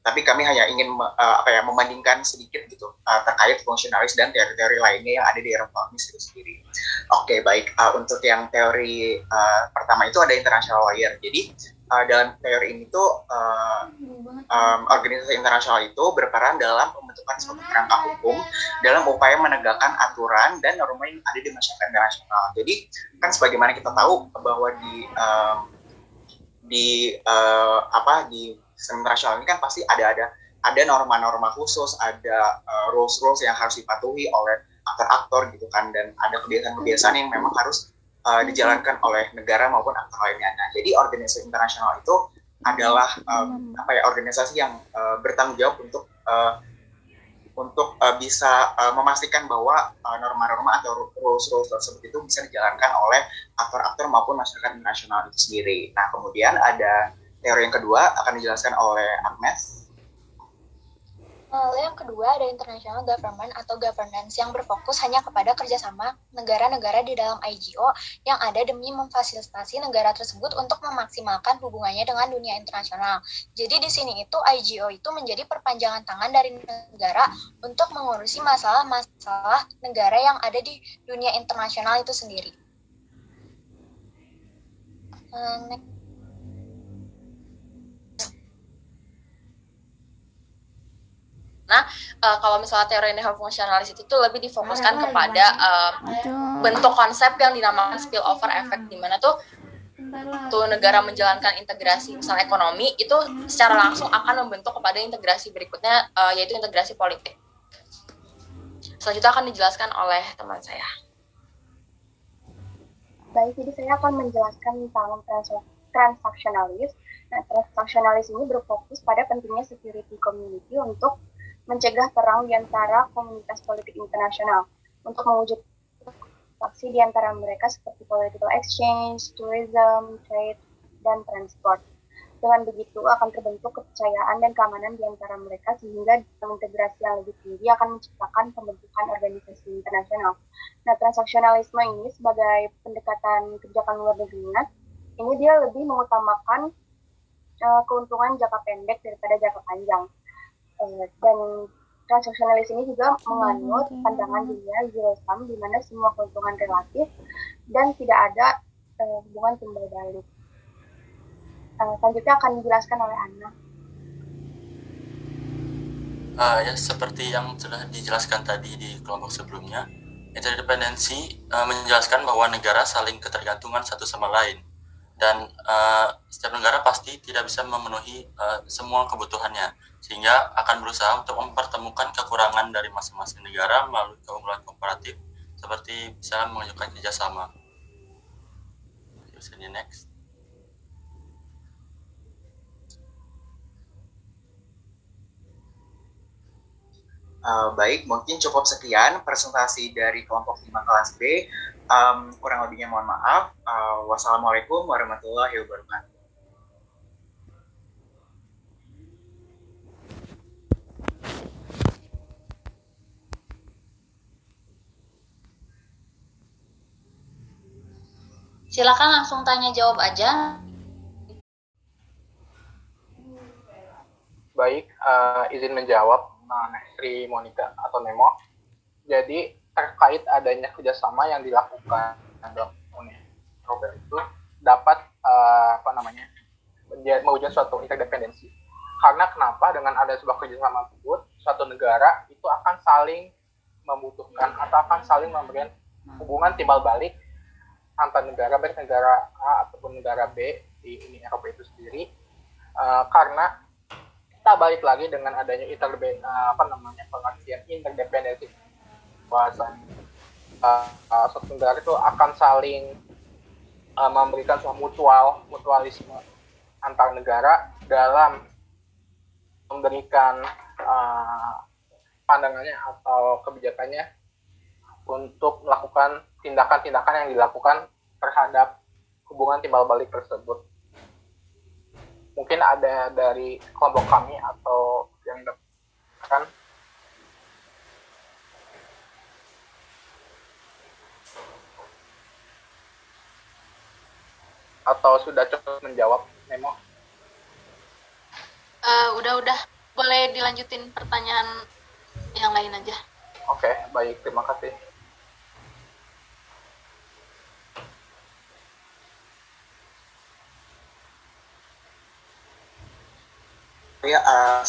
Tapi kami hanya ingin uh, apa ya membandingkan sedikit gitu uh, terkait fungsionalis dan teori-teori lainnya yang ada di reformis itu sendiri. Oke, okay, baik. Uh, untuk yang teori uh, pertama itu ada international lawyer. Jadi uh, dalam teori ini tuh uh, um, organisasi internasional itu berperan dalam pembentukan suatu kerangka hukum dalam upaya menegakkan aturan dan norma yang ada di masyarakat internasional. Jadi kan sebagaimana kita tahu bahwa di um, di uh, apa di internasional ini kan pasti ada ada ada norma-norma khusus, ada uh, rules-rules yang harus dipatuhi oleh aktor-aktor gitu kan dan ada kebiasaan-kebiasaan yang memang harus uh, dijalankan oleh negara maupun aktor lainnya. Nah, jadi organisasi internasional itu adalah um, apa ya organisasi yang uh, bertanggung jawab untuk uh, untuk uh, bisa uh, memastikan bahwa norma-norma uh, atau rules-rules tersebut itu bisa dijalankan oleh aktor-aktor maupun masyarakat internasional itu sendiri. Nah, kemudian ada teori yang kedua akan dijelaskan oleh Agnes Lalu yang kedua ada international government atau governance yang berfokus hanya kepada kerjasama negara-negara di dalam IGO yang ada demi memfasilitasi negara tersebut untuk memaksimalkan hubungannya dengan dunia internasional. Jadi di sini itu IGO itu menjadi perpanjangan tangan dari negara untuk mengurusi masalah-masalah negara yang ada di dunia internasional itu sendiri. Uh, Nah, uh, kalau misalnya teori neo-fungsionalis itu tuh lebih difokuskan kepada uh, bentuk konsep yang dinamakan spillover effect, di mana tuh tuh negara menjalankan integrasi misalnya ekonomi itu secara langsung akan membentuk kepada integrasi berikutnya uh, yaitu integrasi politik. Selanjutnya akan dijelaskan oleh teman saya. Baik, jadi saya akan menjelaskan tentang transaksionalis. Nah, transaksionalis ini berfokus pada pentingnya security community untuk mencegah perang di antara komunitas politik internasional untuk mewujudkan faksi di antara mereka seperti political exchange, tourism, trade, dan transport. Dengan begitu akan terbentuk kepercayaan dan keamanan di antara mereka sehingga integrasi yang lebih tinggi akan menciptakan pembentukan organisasi internasional. Nah, transaksionalisme ini sebagai pendekatan kebijakan luar negerinya, ini dia lebih mengutamakan uh, keuntungan jangka pendek daripada jangka panjang dan transaksionalis ini juga menganut pandangan dunia zero sum di mana semua keuntungan relatif dan tidak ada uh, hubungan timbal balik. Uh, selanjutnya akan dijelaskan oleh Anna. Uh, ya seperti yang sudah dijelaskan tadi di kelompok sebelumnya, interdependensi uh, menjelaskan bahwa negara saling ketergantungan satu sama lain dan uh, setiap negara pasti tidak bisa memenuhi uh, semua kebutuhannya sehingga akan berusaha untuk mempertemukan kekurangan dari masing-masing negara melalui keunggulan komparatif seperti bisa menunjukkan kerjasama. Bisa next. Uh, baik, mungkin cukup sekian presentasi dari kelompok 5 kelas B. Um, kurang lebihnya mohon maaf. Uh, wassalamualaikum warahmatullahi wabarakatuh. Silakan langsung tanya jawab aja. Baik, uh, izin menjawab uh, Sri Monica atau Nemo. Jadi terkait adanya kerjasama yang dilakukan dalam Uni Eropa itu dapat uh, apa namanya mewujudkan suatu interdependensi. Karena kenapa dengan ada sebuah kerjasama tersebut, suatu negara itu akan saling membutuhkan atau akan saling memberikan hubungan timbal balik antar negara baik negara A ataupun negara B di Uni Eropa itu sendiri. Uh, karena kita balik lagi dengan adanya interdep uh, apa namanya pengertian interdependensi. Bahasa uh, uh, suatu negara itu akan saling uh, memberikan suatu mutual mutualisme antar negara dalam memberikan uh, pandangannya atau kebijakannya untuk melakukan tindakan-tindakan yang dilakukan terhadap hubungan timbal balik tersebut mungkin ada dari kelompok kami atau yang kan atau sudah cukup menjawab Nemo? Uh, udah udah boleh dilanjutin pertanyaan yang lain aja. Oke, okay, baik terima kasih. Ya uh,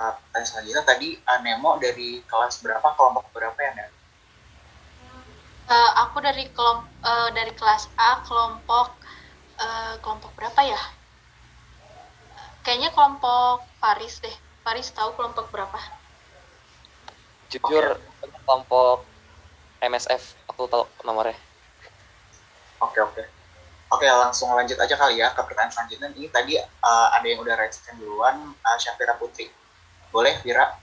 uh, selanjutnya tadi uh, Nemo dari kelas berapa kelompok berapa ya Nemo? Uh, aku dari kelompok uh, dari kelas A kelompok uh, kelompok berapa ya? Kayaknya kelompok Paris deh. Paris tahu kelompok berapa? Jujur okay. kelompok MSF aku tahu nomornya. Oke okay, oke. Okay. Oke, langsung lanjut aja kali ya ke pertanyaan selanjutnya. Ini tadi uh, ada yang udah raise duluan, uh, Syafira Putri. Boleh, Vira?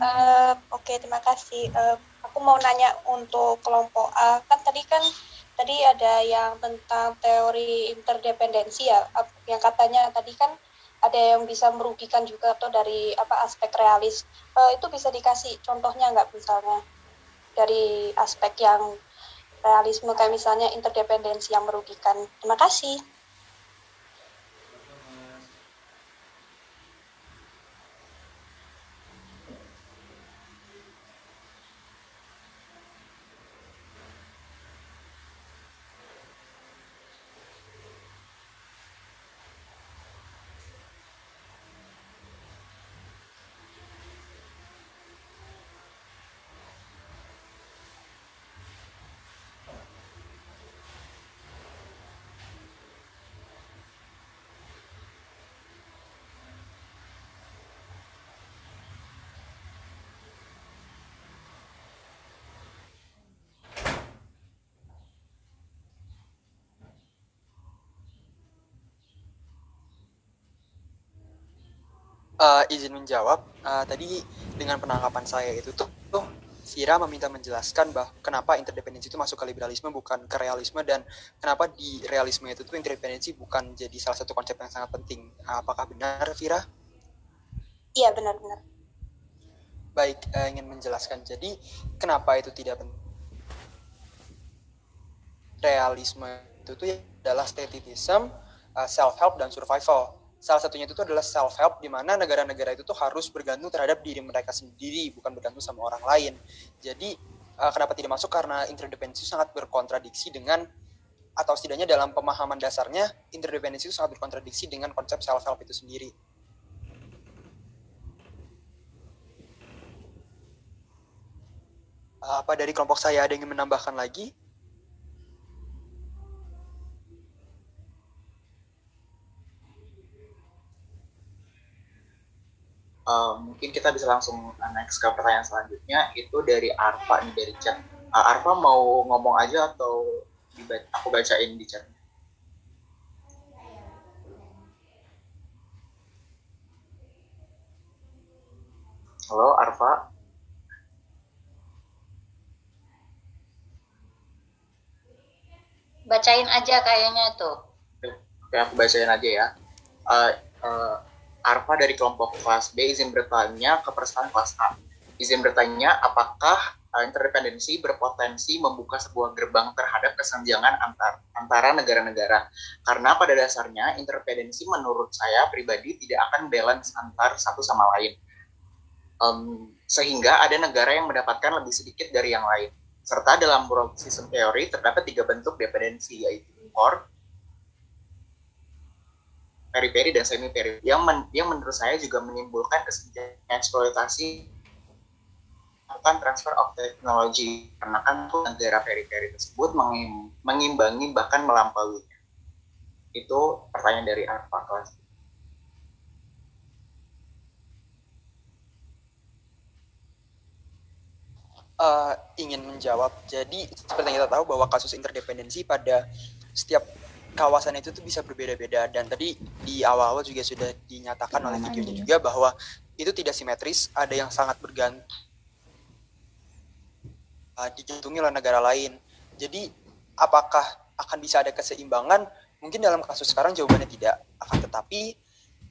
Uh, Oke, okay, terima kasih. Uh, aku mau nanya untuk kelompok A. Kan tadi kan tadi ada yang tentang teori interdependensi ya, yang katanya tadi kan ada yang bisa merugikan juga atau dari apa aspek realis. Uh, itu bisa dikasih contohnya nggak misalnya dari aspek yang realisme kayak misalnya interdependensi yang merugikan. Terima kasih. Uh, izin menjawab uh, tadi dengan penangkapan saya itu tuh, tuh Vira meminta menjelaskan bahwa kenapa interdependensi itu masuk ke liberalisme bukan ke realisme dan kenapa di realisme itu tuh interdependensi bukan jadi salah satu konsep yang sangat penting. Apakah benar, Vira? Iya, benar-benar. Baik, uh, ingin menjelaskan. Jadi, kenapa itu tidak penting? Realisme itu tuh adalah statism, uh, self-help, dan survival salah satunya itu adalah self help di mana negara-negara itu tuh harus bergantung terhadap diri mereka sendiri bukan bergantung sama orang lain jadi uh, kenapa tidak masuk karena interdependensi sangat berkontradiksi dengan atau setidaknya dalam pemahaman dasarnya interdependensi itu sangat berkontradiksi dengan konsep self help itu sendiri. Apa dari kelompok saya ada yang ingin menambahkan lagi? Uh, mungkin kita bisa langsung next ke pertanyaan selanjutnya itu dari Arfa nih dari chat. Uh, Arfa mau ngomong aja atau aku bacain di chat? Halo Arfa. Bacain aja kayaknya tuh. Oke, aku bacain aja ya. Uh, uh, Arfa dari kelompok kelas B izin bertanya ke perusahaan kelas A. Izin bertanya apakah uh, interdependensi berpotensi membuka sebuah gerbang terhadap kesenjangan antar antara negara-negara. Karena pada dasarnya interdependensi menurut saya pribadi tidak akan balance antar satu sama lain. Um, sehingga ada negara yang mendapatkan lebih sedikit dari yang lain serta dalam world system terdapat tiga bentuk dependensi yaitu core, periperi dan semi periperi yang men, yang menurut saya juga menimbulkan kesenjangan eksploitasi akan transfer of technology karena kan negara periperi tersebut mengim, mengimbangi bahkan melampaui itu pertanyaan dari Arfa kelas. Uh, ingin menjawab. Jadi seperti yang kita tahu bahwa kasus interdependensi pada setiap kawasan itu tuh bisa berbeda-beda dan tadi di awal-awal juga sudah dinyatakan oleh videonya juga bahwa itu tidak simetris, ada yang sangat bergantung uh, dijantungi oleh negara lain. Jadi apakah akan bisa ada keseimbangan? Mungkin dalam kasus sekarang jawabannya tidak. Akan tetapi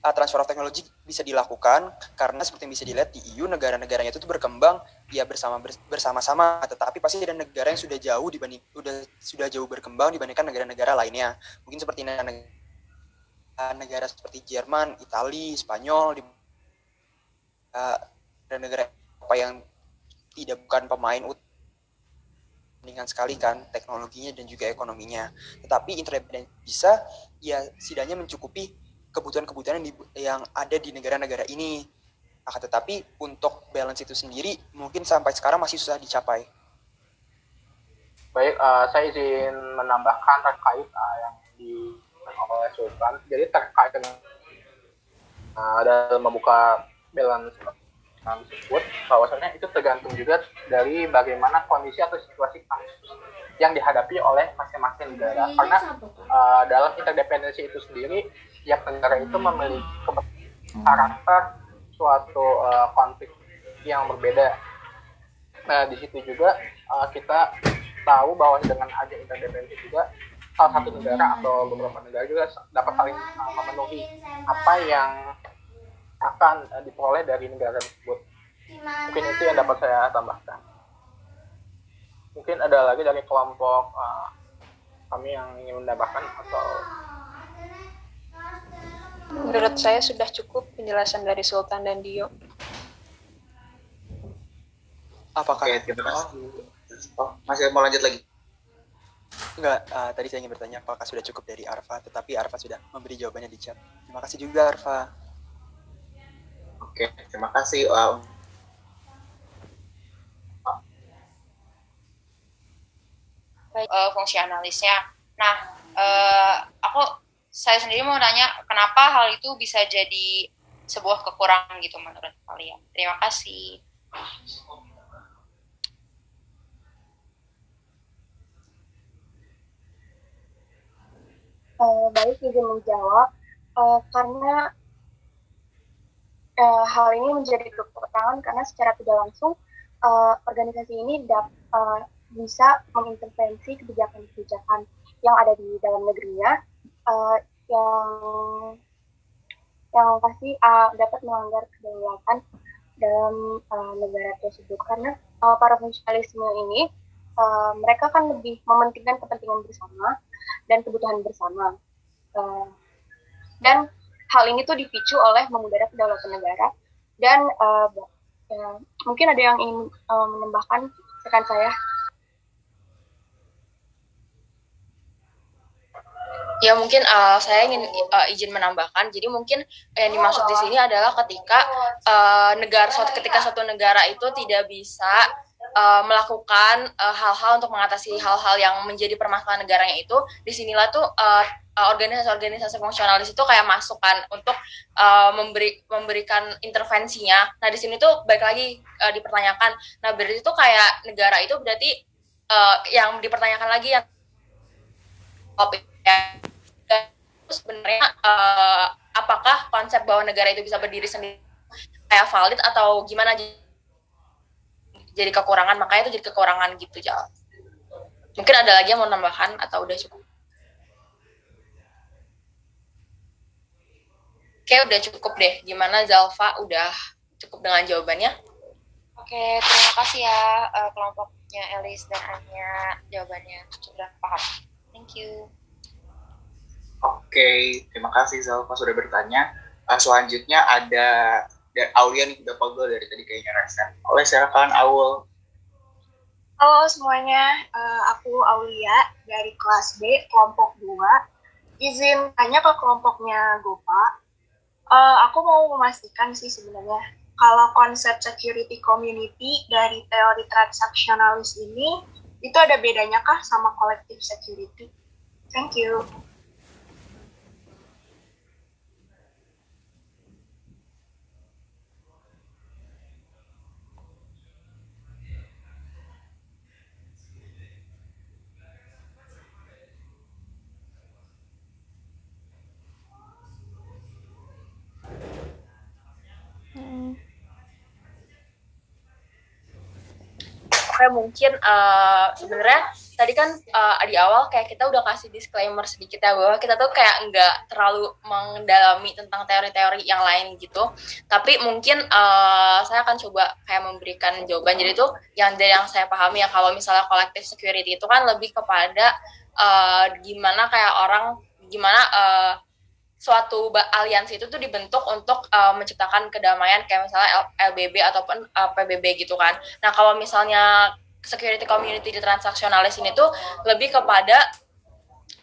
uh, transfer of technology bisa dilakukan karena seperti yang bisa dilihat di EU negara-negaranya itu berkembang ya bersama bersama-sama. Tetapi pasti ada negara yang sudah jauh dibanding sudah sudah jauh berkembang dibandingkan negara-negara lainnya. Mungkin seperti negara, negara seperti Jerman, Italia, Spanyol di uh, negara apa yang tidak bukan pemain dengan sekali kan teknologinya dan juga ekonominya. Tetapi internet bisa ya setidaknya mencukupi kebutuhan-kebutuhan yang ada di negara-negara ini. Akan tetapi untuk balance itu sendiri mungkin sampai sekarang masih susah dicapai. Baik, uh, saya izin menambahkan terkait uh, yang di oleh Sultan. Jadi terkait dengan uh, dalam membuka balance tersebut, bahwasanya itu tergantung juga dari bagaimana kondisi atau situasi kasus yang dihadapi oleh masing-masing negara. Karena uh, dalam interdependensi itu sendiri setiap negara itu memiliki karakter suatu uh, konflik yang berbeda. Nah, di situ juga uh, kita tahu bahwa dengan ada interdependensi juga salah satu negara atau beberapa negara juga dapat saling uh, memenuhi apa yang akan uh, diperoleh dari negara tersebut. Mungkin itu yang dapat saya tambahkan. Mungkin ada lagi dari kelompok uh, kami yang ingin menambahkan atau Menurut saya sudah cukup penjelasan dari Sultan dan Dio. Apakah? Oke, terima kasih. Oh, masih mau lanjut lagi? Enggak, uh, tadi saya ingin bertanya apakah sudah cukup dari Arfa, tetapi Arfa sudah memberi jawabannya di chat. Terima kasih juga Arfa. Oke, terima kasih. Uh, Baik, uh, fungsi analisnya. Nah, uh, aku saya sendiri mau nanya kenapa hal itu bisa jadi sebuah kekurangan gitu menurut kalian. Terima kasih. Uh, baik izin menjawab uh, karena uh, hal ini menjadi kekurangan karena secara tidak langsung uh, organisasi ini dap, uh, bisa mengintervensi kebijakan-kebijakan yang ada di dalam negerinya uh, yang yang pasti uh, dapat melanggar kedaulatan dalam uh, negara tersebut karena uh, para fungsionalisme ini uh, mereka kan lebih mementingkan kepentingan bersama dan kebutuhan bersama uh, dan hal ini tuh dipicu oleh mengudara kedaulatan negara dan uh, ya, mungkin ada yang ingin uh, menambahkan rekan saya. Ya mungkin uh, saya ingin uh, izin menambahkan. Jadi mungkin yang dimaksud di sini adalah ketika uh, negara ketika suatu negara itu tidak bisa uh, melakukan hal-hal uh, untuk mengatasi hal-hal yang menjadi permasalahan negaranya itu, di sinilah tuh uh, organisasi-organisasi fungsionalis itu kayak masukan untuk uh, memberi memberikan intervensinya. Nah di sini tuh baik lagi uh, dipertanyakan. Nah berarti itu kayak negara itu berarti uh, yang dipertanyakan lagi yang topik sebenarnya uh, apakah konsep bahwa negara itu bisa berdiri sendiri kayak valid atau gimana? Jadi kekurangan makanya itu jadi kekurangan gitu jal. Mungkin ada lagi yang mau nambahkan atau udah cukup? Oke udah cukup deh. Gimana Zalfa? Udah cukup dengan jawabannya? Oke terima kasih ya uh, kelompoknya Elis dan Anya jawabannya. Sudah paham. Thank you Oke, terima kasih Zalfa sudah bertanya. Uh, selanjutnya ada dari Aulia nih udah pegel dari tadi kayaknya resen. Oleh silakan Aul. Halo semuanya, uh, aku Aulia dari kelas B kelompok 2. Izin tanya ke kelompoknya Gopa. Uh, aku mau memastikan sih sebenarnya kalau konsep security community dari teori transaksionalis ini itu ada bedanya kah sama collective security? Thank you. Oke mungkin uh, sebenarnya tadi kan uh, di awal kayak kita udah kasih disclaimer sedikit ya bahwa kita tuh kayak nggak terlalu mendalami tentang teori-teori yang lain gitu. Tapi mungkin uh, saya akan coba kayak memberikan jawaban. Jadi tuh yang dari yang saya pahami ya kalau misalnya collective security itu kan lebih kepada uh, gimana kayak orang gimana uh, suatu aliansi itu tuh dibentuk untuk uh, menciptakan kedamaian kayak misalnya LBB ataupun uh, PBB gitu kan. Nah kalau misalnya security community di transaksionalis ini tuh lebih kepada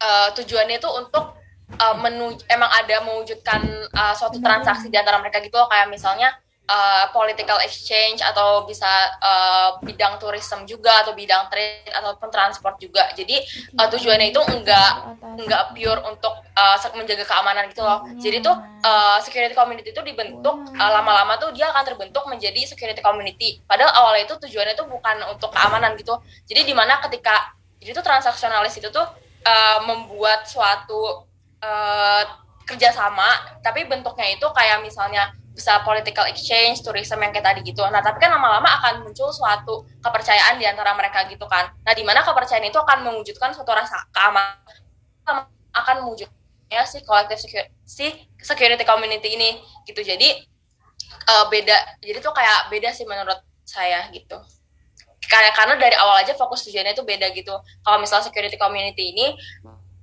uh, tujuannya itu untuk uh, menuju emang ada mewujudkan uh, suatu transaksi di antara mereka gitu loh kayak misalnya uh, political exchange atau bisa uh, bidang tourism juga atau bidang trade ataupun transport juga. Jadi uh, tujuannya itu enggak enggak pure untuk uh, menjaga keamanan gitu loh. Jadi tuh uh, security community itu dibentuk uh, lama-lama tuh dia akan terbentuk menjadi security community. Padahal awalnya itu tujuannya itu bukan untuk keamanan gitu. Jadi di mana ketika jadi tuh transaksionalis itu tuh uh, membuat suatu uh, kerjasama, tapi bentuknya itu kayak misalnya bisa political exchange, tourism yang kayak tadi gitu. Nah, tapi kan lama-lama akan muncul suatu kepercayaan di antara mereka gitu kan. Nah, di mana kepercayaan itu akan mewujudkan suatu rasa keamanan akan mewujudnya si collective security, si security community ini gitu. Jadi uh, beda. Jadi tuh kayak beda sih menurut saya gitu. Karena karena dari awal aja fokus tujuannya itu beda gitu. Kalau misalnya security community ini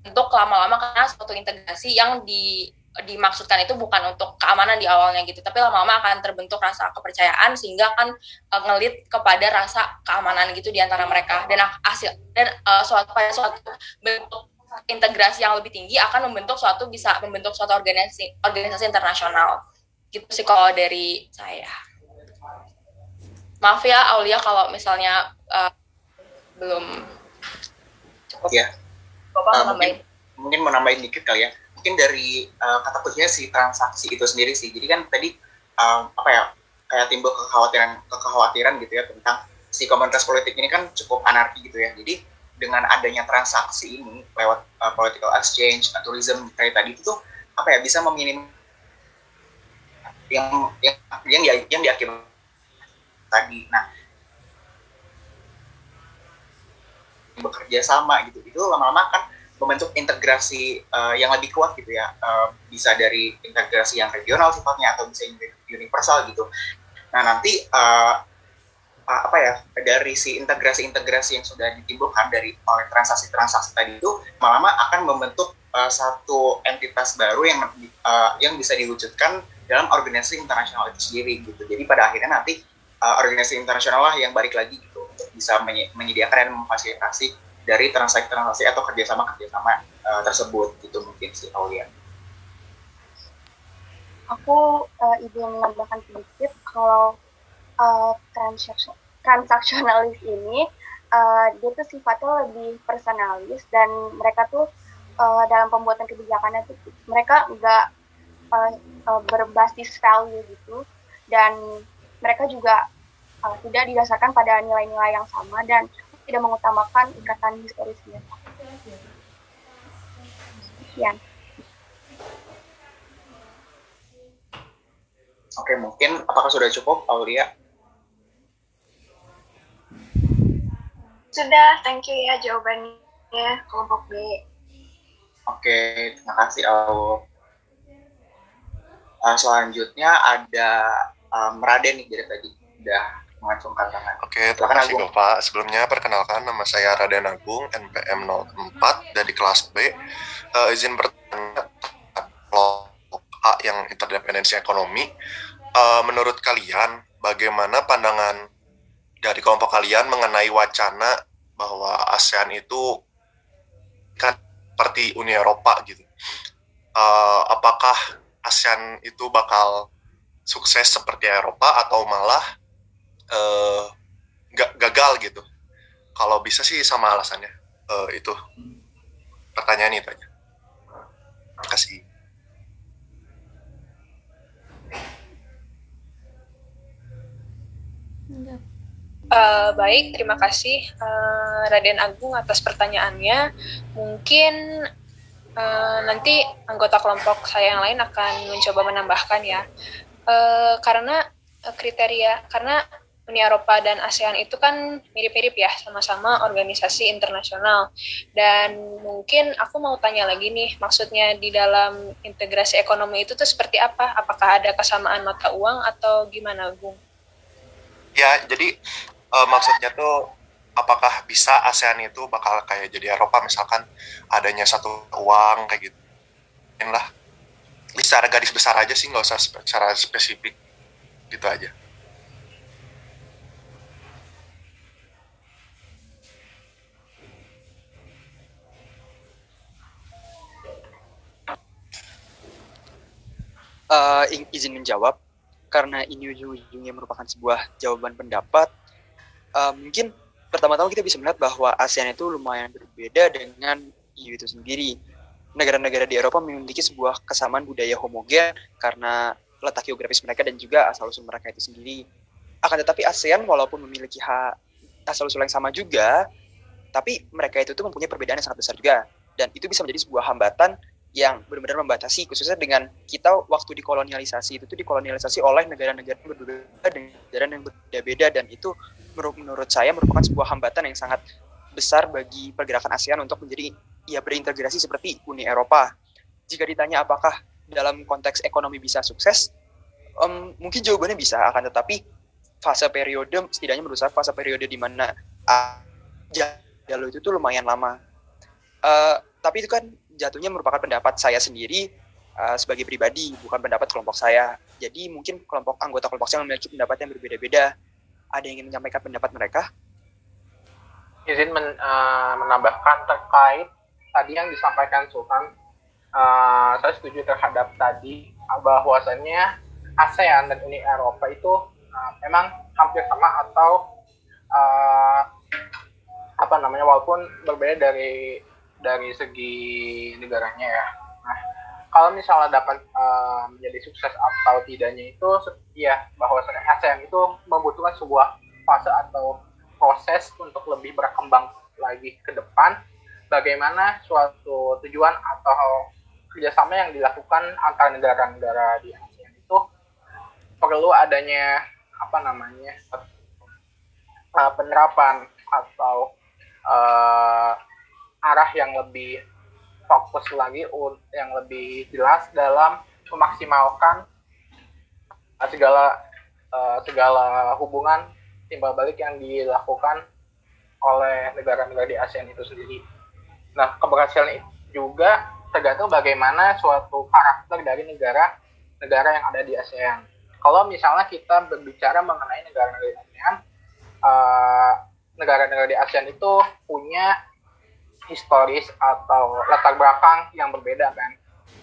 untuk lama-lama karena suatu integrasi yang di dimaksudkan itu bukan untuk keamanan di awalnya gitu, tapi lama-lama akan terbentuk rasa kepercayaan sehingga akan uh, ngelit kepada rasa keamanan gitu di antara mereka dan hasil dan uh, suatu suatu bentuk integrasi yang lebih tinggi akan membentuk suatu bisa membentuk suatu organisasi organisasi internasional gitu sih kalau dari saya. Maaf ya Aulia kalau misalnya uh, belum cukup. Ya. Bapak uh, mungkin, mungkin mau nambahin dikit kali ya mungkin dari uh, kata kuncinya si transaksi itu sendiri sih. Jadi kan tadi um, apa ya kayak timbul kekhawatiran kekhawatiran gitu ya tentang si komunitas politik ini kan cukup anarki gitu ya. Jadi dengan adanya transaksi ini lewat uh, political exchange, tourism kayak tadi itu tuh apa ya bisa meminim yang yang yang yang, yang diakibat tadi. Nah, bekerja sama gitu itu lama-lama kan membentuk integrasi uh, yang lebih kuat gitu ya. Uh, bisa dari integrasi yang regional sifatnya atau bisa universal gitu. Nah nanti uh, apa ya dari si integrasi-integrasi yang sudah ditimbulkan dari oleh transaksi-transaksi tadi itu lama-lama akan membentuk uh, satu entitas baru yang uh, yang bisa diwujudkan dalam organisasi internasional itu sendiri gitu. Jadi pada akhirnya nanti uh, organisasi internasional lah yang balik lagi gitu untuk bisa menyediakan dan memfasilitasi dari transaksi-transaksi atau kerjasama-kerjasama uh, tersebut gitu mungkin sih Aulia. Aku uh, izin menambahkan sedikit kalau uh, transaksi transaksionalis ini uh, dia tuh sifatnya lebih personalis dan mereka tuh uh, dalam pembuatan kebijakannya tuh mereka nggak uh, uh, berbasis value gitu dan mereka juga uh, tidak didasarkan pada nilai-nilai yang sama dan tidak mengutamakan ikatan historisnya. Sekian. Oke, mungkin apakah sudah cukup, Aulia? Sudah, thank you ya jawabannya kelompok B. Oke, terima kasih Au. Uh, selanjutnya ada um, Raden nih dari tadi udah mengacungkan tangan. Oke, terima kasih Bapak. Sebelumnya perkenalkan nama saya Raden Agung, NPM 04 dari kelas B. Uh, izin bertanya kelompok A yang interdependensi ekonomi. Uh, menurut kalian, bagaimana pandangan dari kelompok kalian mengenai wacana bahwa ASEAN itu kan seperti Uni Eropa gitu. Uh, apakah ASEAN itu bakal sukses seperti Eropa atau malah uh, gagal gitu. Kalau bisa sih sama alasannya. Uh, itu pertanyaan itu aja. Kasih. Uh, baik, terima kasih uh, Raden Agung atas pertanyaannya. Mungkin uh, nanti anggota kelompok saya yang lain akan mencoba menambahkan ya. Uh, karena kriteria, karena Uni Eropa dan ASEAN itu kan mirip-mirip ya, sama-sama organisasi internasional. Dan mungkin aku mau tanya lagi nih, maksudnya di dalam integrasi ekonomi itu tuh seperti apa? Apakah ada kesamaan mata uang atau gimana, Gung? Ya, jadi uh, maksudnya tuh apakah bisa ASEAN itu bakal kayak jadi Eropa misalkan adanya satu uang kayak gitu. Inilah secara garis besar aja sih nggak usah secara spesifik gitu aja. Uh, izin menjawab karena ini ujung-ujungnya merupakan sebuah jawaban pendapat uh, mungkin pertama-tama kita bisa melihat bahwa ASEAN itu lumayan berbeda dengan EU itu sendiri. Negara-negara di Eropa memiliki sebuah kesamaan budaya homogen karena letak geografis mereka dan juga asal usul mereka itu sendiri. Akan tetapi ASEAN walaupun memiliki hak asal usul yang sama juga tapi mereka itu tuh mempunyai perbedaan yang sangat besar juga. Dan itu bisa menjadi sebuah hambatan yang benar-benar membatasi khususnya dengan kita waktu dikolonialisasi itu dikolonialisasi oleh negara-negara berbeda dengan negara yang berbeda-beda dan itu menurut, menurut saya merupakan sebuah hambatan yang sangat besar bagi pergerakan ASEAN untuk menjadi ya berintegrasi seperti Uni Eropa. Jika ditanya apakah dalam konteks ekonomi bisa sukses, um, mungkin jawabannya bisa akan tetapi fase periode setidaknya menurut saya fase periode di mana uh, jalur itu tuh lumayan lama. Uh, tapi itu kan jatuhnya merupakan pendapat saya sendiri uh, sebagai pribadi, bukan pendapat kelompok saya. Jadi mungkin kelompok anggota kelompok saya memiliki pendapat yang berbeda-beda. Ada yang ingin menyampaikan pendapat mereka? Izin men, uh, menambahkan terkait tadi yang disampaikan Sultan. Uh, saya setuju terhadap tadi bahwasannya ASEAN dan Uni Eropa itu uh, memang hampir sama atau uh, apa namanya walaupun berbeda dari dari segi negaranya ya. Nah, kalau misalnya dapat uh, menjadi sukses atau tidaknya itu ya bahwa ASEAN itu membutuhkan sebuah fase atau proses untuk lebih berkembang lagi ke depan. Bagaimana suatu tujuan atau kerjasama yang dilakukan antara negara-negara di ASEAN itu perlu adanya apa namanya uh, penerapan atau uh, arah yang lebih fokus lagi yang lebih jelas dalam memaksimalkan uh, segala uh, segala hubungan timbal balik yang dilakukan oleh negara-negara di ASEAN itu sendiri. Nah, keberhasilan itu juga tergantung bagaimana suatu karakter dari negara-negara yang ada di ASEAN. Kalau misalnya kita berbicara mengenai negara-negara ASEAN, uh, negara-negara di ASEAN itu punya historis atau latar belakang yang berbeda kan.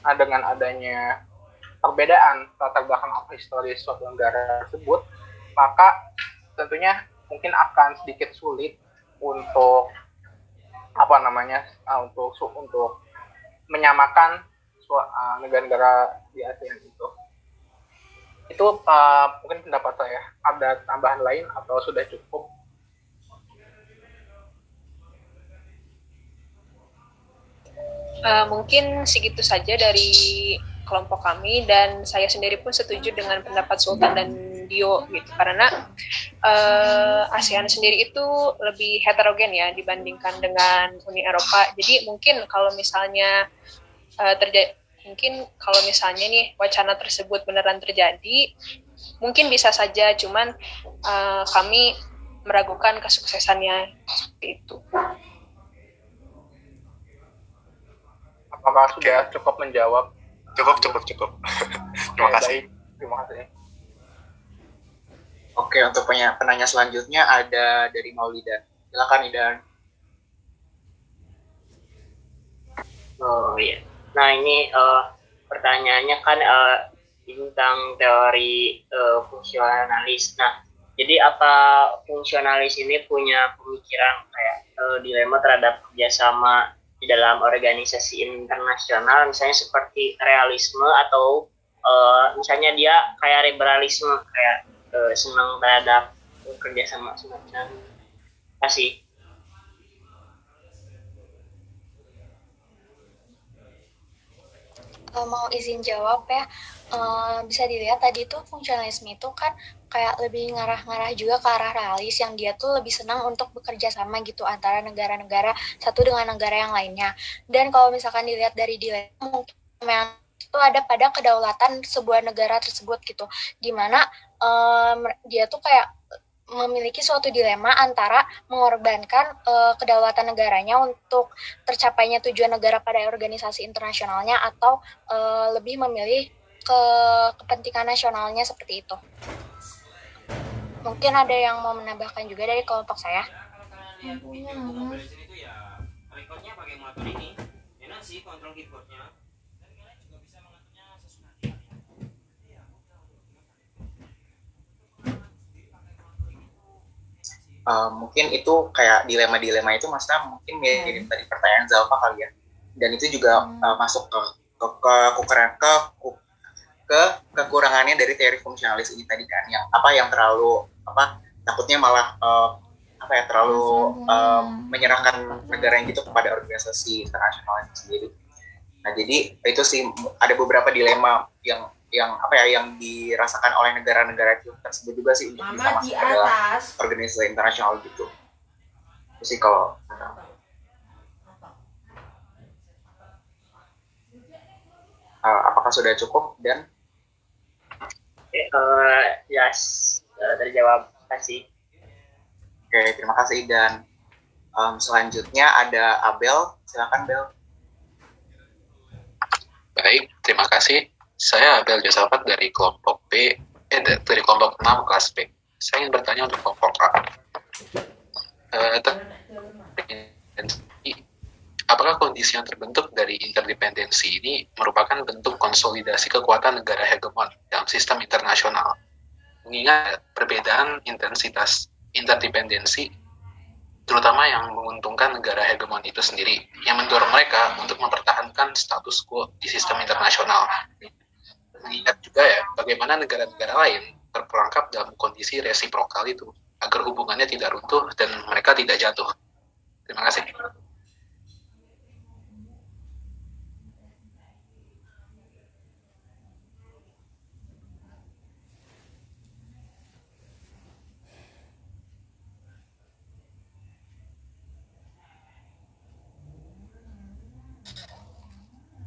Nah, dengan adanya perbedaan latar belakang atau historis suatu negara tersebut, maka tentunya mungkin akan sedikit sulit untuk apa namanya uh, untuk untuk menyamakan uh, negara-negara di ASEAN itu. Itu uh, mungkin pendapat saya. Ada tambahan lain atau sudah cukup? Uh, mungkin segitu saja dari kelompok kami dan saya sendiri pun setuju dengan pendapat Sultan dan Dio gitu karena uh, ASEAN sendiri itu lebih heterogen ya dibandingkan dengan Uni Eropa. Jadi mungkin kalau misalnya uh, terjadi mungkin kalau misalnya nih wacana tersebut beneran terjadi mungkin bisa saja cuman uh, kami meragukan kesuksesannya seperti itu. Apakah sudah cukup menjawab? Cukup, cukup, cukup. Terima kasih. Terima kasih. Oke, untuk penanya, selanjutnya ada dari Maulida. Silakan Idan. Oh iya. Nah ini uh, pertanyaannya kan uh, tentang teori uh, fungsionalis. Nah, jadi apa fungsionalis ini punya pemikiran kayak uh, dilema terhadap kerjasama di dalam organisasi internasional misalnya seperti realisme atau uh, misalnya dia kayak liberalisme kayak uh, senang terhadap kerjasama semacam kasih mau izin jawab ya uh, bisa dilihat tadi tuh fungsionalisme itu kan kayak lebih ngarah-ngarah juga ke arah realis yang dia tuh lebih senang untuk bekerja sama gitu antara negara-negara satu dengan negara yang lainnya. Dan kalau misalkan dilihat dari dilema mungkin itu ada pada kedaulatan sebuah negara tersebut gitu, di mana um, dia tuh kayak memiliki suatu dilema antara mengorbankan uh, kedaulatan negaranya untuk tercapainya tujuan negara pada organisasi internasionalnya atau uh, lebih memilih ke kepentingan nasionalnya seperti itu. Mungkin ada yang mau menambahkan juga dari kelompok saya. Uh, mungkin itu kayak dilema-dilema itu maksudnya mungkin mirip hmm. dari pertanyaan Zalfa kali ya dan itu juga hmm. uh, masuk ke ke ke kekurangan ke, ke ke kekurangannya dari teori fungsionalis ini tadi kan yang apa yang terlalu apa takutnya malah uh, apa ya terlalu uh, menyerahkan negara yang gitu kepada organisasi internasional itu sendiri. Nah jadi itu sih ada beberapa dilema yang yang apa ya yang dirasakan oleh negara-negara tersebut juga sih untuk bisa masuk ke organisasi internasional gitu. Itu sih kalau uh, apakah sudah cukup dan uh, yes uh, terjawab kasih. Oke terima kasih. Dan um, selanjutnya ada Abel. Silakan Bel baik terima kasih. Saya Abel Josafat dari kelompok B eh dari kelompok 6 kelas B. Saya ingin bertanya untuk kelompok A. Uh, apakah kondisi yang terbentuk dari interdependensi ini merupakan bentuk konsolidasi kekuatan negara hegemon dalam sistem internasional? Mengingat perbedaan intensitas interdependensi, terutama yang menguntungkan negara hegemon itu sendiri, yang mendorong mereka untuk mempertahankan status quo di sistem internasional. Mengingat juga ya, bagaimana negara-negara lain terperangkap dalam kondisi resiprokal itu, agar hubungannya tidak runtuh dan mereka tidak jatuh. Terima kasih.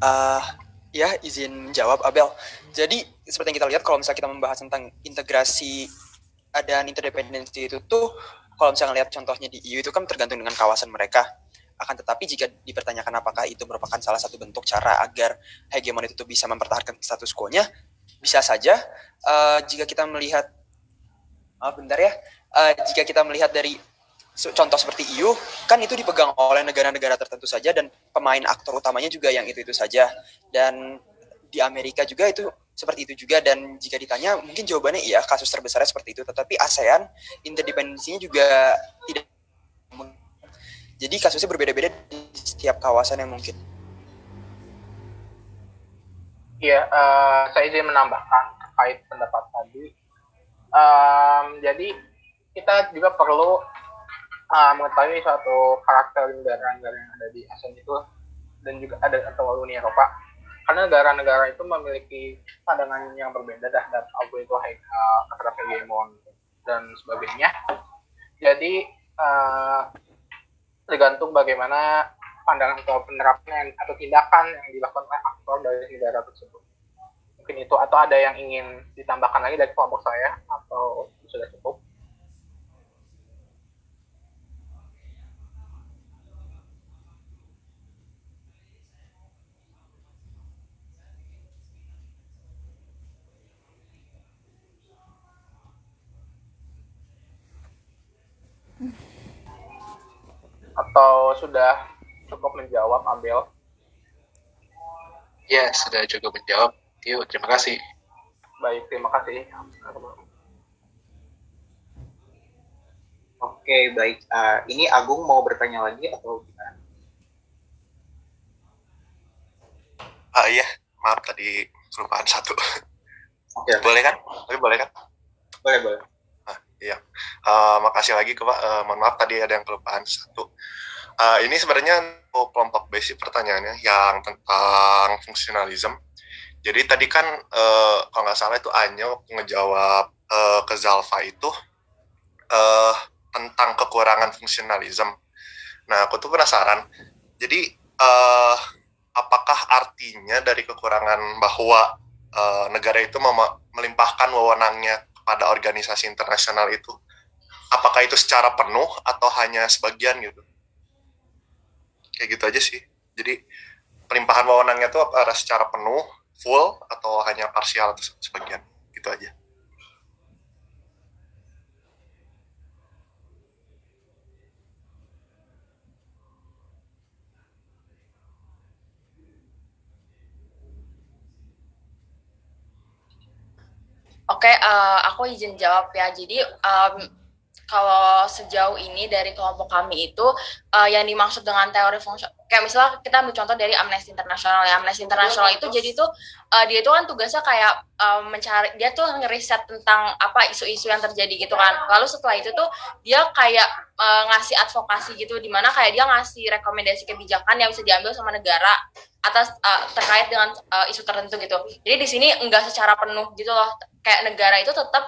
Uh, ya, izin menjawab Abel. Jadi, seperti yang kita lihat kalau misalnya kita membahas tentang integrasi dan interdependensi itu tuh, kalau misalnya lihat contohnya di EU itu kan tergantung dengan kawasan mereka. Akan tetapi jika dipertanyakan apakah itu merupakan salah satu bentuk cara agar hegemon itu bisa mempertahankan status quo-nya, bisa saja. Uh, jika kita melihat, oh, bentar ya, uh, jika kita melihat dari contoh seperti EU kan itu dipegang oleh negara-negara tertentu saja dan pemain aktor utamanya juga yang itu itu saja dan di Amerika juga itu seperti itu juga dan jika ditanya mungkin jawabannya iya kasus terbesarnya seperti itu tetapi ASEAN interdependensinya juga tidak jadi kasusnya berbeda-beda di setiap kawasan yang mungkin. Iya, uh, saya izin menambahkan terkait pendapat tadi. Um, jadi kita juga perlu uh, mengetahui suatu karakter negara-negara yang ada di ASEAN itu dan juga ada atau Uni Eropa karena negara-negara itu memiliki pandangan yang berbeda dah dan apa itu uh, terhadap hegemon dan sebagainya. Jadi uh, tergantung bagaimana pandangan atau penerapan atau tindakan yang dilakukan oleh aktor dari negara tersebut. Mungkin itu atau ada yang ingin ditambahkan lagi dari kelompok saya atau sudah cukup? Atau sudah cukup menjawab Abel? Ya, sudah cukup menjawab. Yuk, terima kasih. Baik, terima kasih. Oke, baik. Uh, ini Agung mau bertanya lagi atau gimana? Ah iya, maaf tadi kelupaan satu. Oke. Boleh kan? Tapi boleh kan? Boleh, boleh. Iya, uh, makasih lagi ke Pak. Uh, mohon maaf tadi ada yang kelupaan satu. Uh, ini sebenarnya untuk kelompok basic pertanyaannya yang tentang fungsionalisme. Jadi tadi kan uh, kalau nggak salah itu Anyo ngejawab uh, ke Zalfa itu uh, tentang kekurangan fungsionalisme. Nah, aku tuh penasaran. Jadi uh, apakah artinya dari kekurangan bahwa uh, negara itu melimpahkan wewenangnya pada organisasi internasional itu? Apakah itu secara penuh atau hanya sebagian gitu? Kayak gitu aja sih. Jadi pelimpahan wewenangnya itu ada secara penuh full atau hanya parsial atau sebagian? Gitu aja Oke, okay, uh, aku izin jawab ya. Jadi um, kalau sejauh ini dari kelompok kami itu uh, yang dimaksud dengan teori fungsi kayak misalnya kita ambil contoh dari Amnesty International ya. Amnesty International itu jadi tuh uh, dia itu kan tugasnya kayak uh, mencari dia tuh ngeriset tentang apa isu-isu yang terjadi gitu kan. Lalu setelah itu tuh dia kayak uh, ngasih advokasi gitu di mana kayak dia ngasih rekomendasi kebijakan yang bisa diambil sama negara atas uh, terkait dengan uh, isu tertentu gitu. Jadi di sini enggak secara penuh gitu loh. Kayak negara itu tetap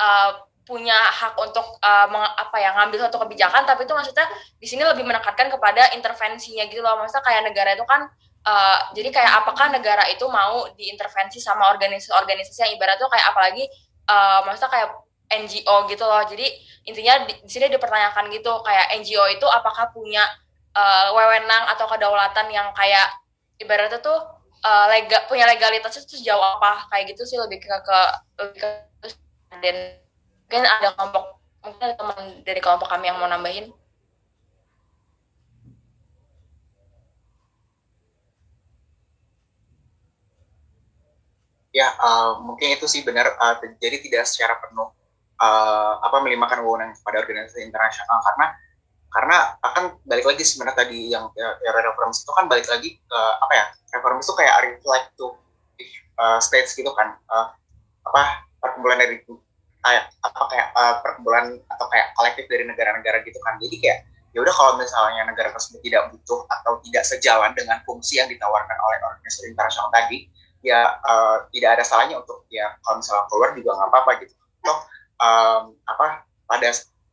uh, punya hak untuk uh, meng, apa ya ngambil satu kebijakan tapi itu maksudnya di sini lebih menekankan kepada intervensinya gitu loh. Maksudnya kayak negara itu kan uh, jadi kayak apakah negara itu mau diintervensi sama organisasi-organisasi yang ibarat tuh kayak apalagi uh, maksudnya kayak NGO gitu loh. Jadi intinya di, di sini dipertanyakan gitu kayak NGO itu apakah punya uh, wewenang atau kedaulatan yang kayak ibaratnya tuh uh, lega, punya legalitas itu sejauh apa? Kayak gitu sih lebih ke ke lebih ke dan mungkin ada kelompok mungkin ada teman dari kelompok kami yang mau nambahin. Ya uh, mungkin itu sih benar uh, jadi tidak secara penuh uh, apa melimpahkan wewenang pada organisasi internasional. Karena karena akan balik lagi sebenarnya tadi yang ya, ya reformasi itu kan balik lagi ke apa ya reformasi itu kayak reflect to uh, states gitu kan uh, apa perkumpulan dari kayak apa kayak uh, perkumpulan atau kayak kolektif dari negara-negara gitu kan. Jadi kayak ya udah kalau misalnya negara tersebut tidak butuh atau tidak sejalan dengan fungsi yang ditawarkan oleh organisasi internasional tadi ya uh, tidak ada salahnya untuk ya kalau misalnya keluar juga nggak apa-apa gitu. Toh um, apa pada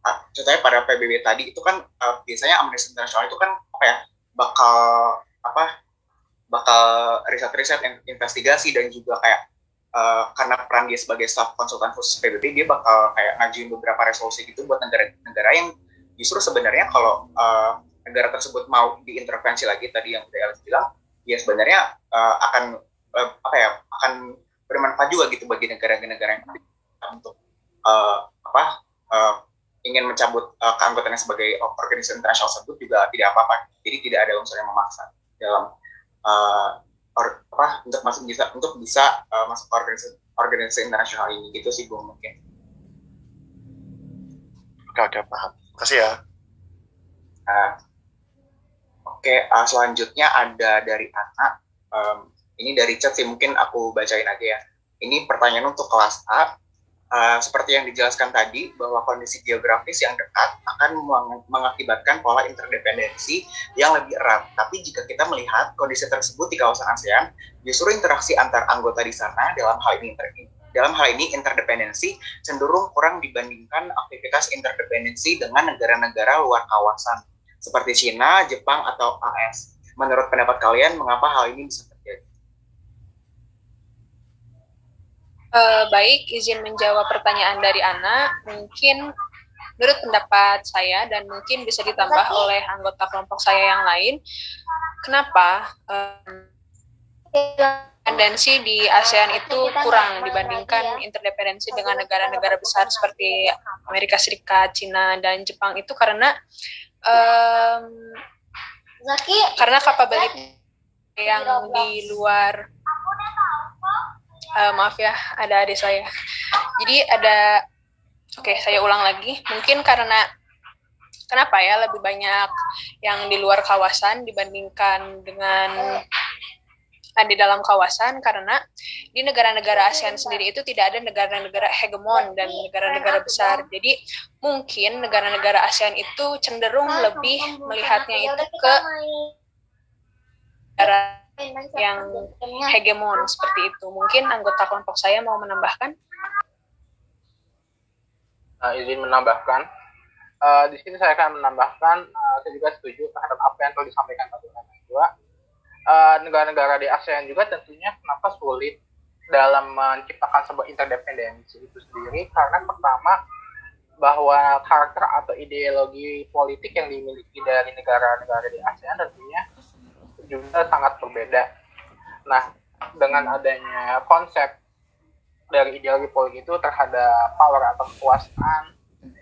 uh, contohnya pada PBB tadi itu kan uh, biasanya Amnesty International itu kan apa ya bakal apa bakal riset-riset investigasi dan juga kayak uh, karena peran dia sebagai staff konsultan khusus PBB dia bakal kayak ngajuin beberapa resolusi gitu buat negara-negara yang justru sebenarnya kalau uh, negara tersebut mau diintervensi lagi tadi yang udah Alex bilang ya sebenarnya uh, akan uh, apa ya akan bermanfaat juga gitu bagi negara-negara yang untuk uh, apa uh, ingin mencabut uh, keanggotaannya sebagai organisasi internasional tersebut juga tidak apa-apa. Jadi tidak ada unsur yang memaksa dalam uh, or, apa untuk masuk bisa untuk bisa uh, masuk organisasi, organisasi internasional ini gitu sih gue mungkin. Oke oke paham. Kasih ya. Uh, oke okay, uh, selanjutnya ada dari anak. Um, ini dari chat sih mungkin aku bacain aja ya. Ini pertanyaan untuk kelas A uh, seperti yang dijelaskan tadi bahwa kondisi geografis yang dekat akan mengakibatkan pola interdependensi yang lebih erat. Tapi jika kita melihat kondisi tersebut di kawasan ASEAN, justru interaksi antar anggota di sana dalam hal ini dalam hal ini interdependensi cenderung kurang dibandingkan aktivitas interdependensi dengan negara-negara luar kawasan seperti China, Jepang, atau AS. Menurut pendapat kalian, mengapa hal ini bisa Uh, baik, izin menjawab pertanyaan dari Ana. Mungkin menurut pendapat saya dan mungkin bisa ditambah oleh anggota kelompok saya yang lain, kenapa um, independensi di ASEAN itu kurang dibandingkan interdependensi dengan negara-negara besar seperti Amerika Serikat, Cina, dan Jepang itu karena um, karena kapabilitas yang di luar uh, maaf ya ada adik saya. Jadi ada oke okay, saya ulang lagi. Mungkin karena kenapa ya lebih banyak yang di luar kawasan dibandingkan dengan di dalam kawasan? Karena di negara-negara ASEAN sendiri itu tidak ada negara-negara hegemon dan negara-negara besar. Jadi mungkin negara-negara ASEAN itu cenderung lebih melihatnya itu ke negara yang hegemon seperti itu. Mungkin anggota kelompok saya mau menambahkan? Uh, izin menambahkan. Uh, di sini saya akan menambahkan, uh, saya juga setuju terhadap apa yang telah disampaikan Pak juga. Uh, negara-negara di ASEAN juga tentunya kenapa sulit dalam menciptakan sebuah interdependensi itu sendiri karena pertama bahwa karakter atau ideologi politik yang dimiliki dari negara-negara di ASEAN tentunya juga sangat berbeda. Nah, dengan adanya konsep dari ideologi politik itu terhadap power atau kekuasaan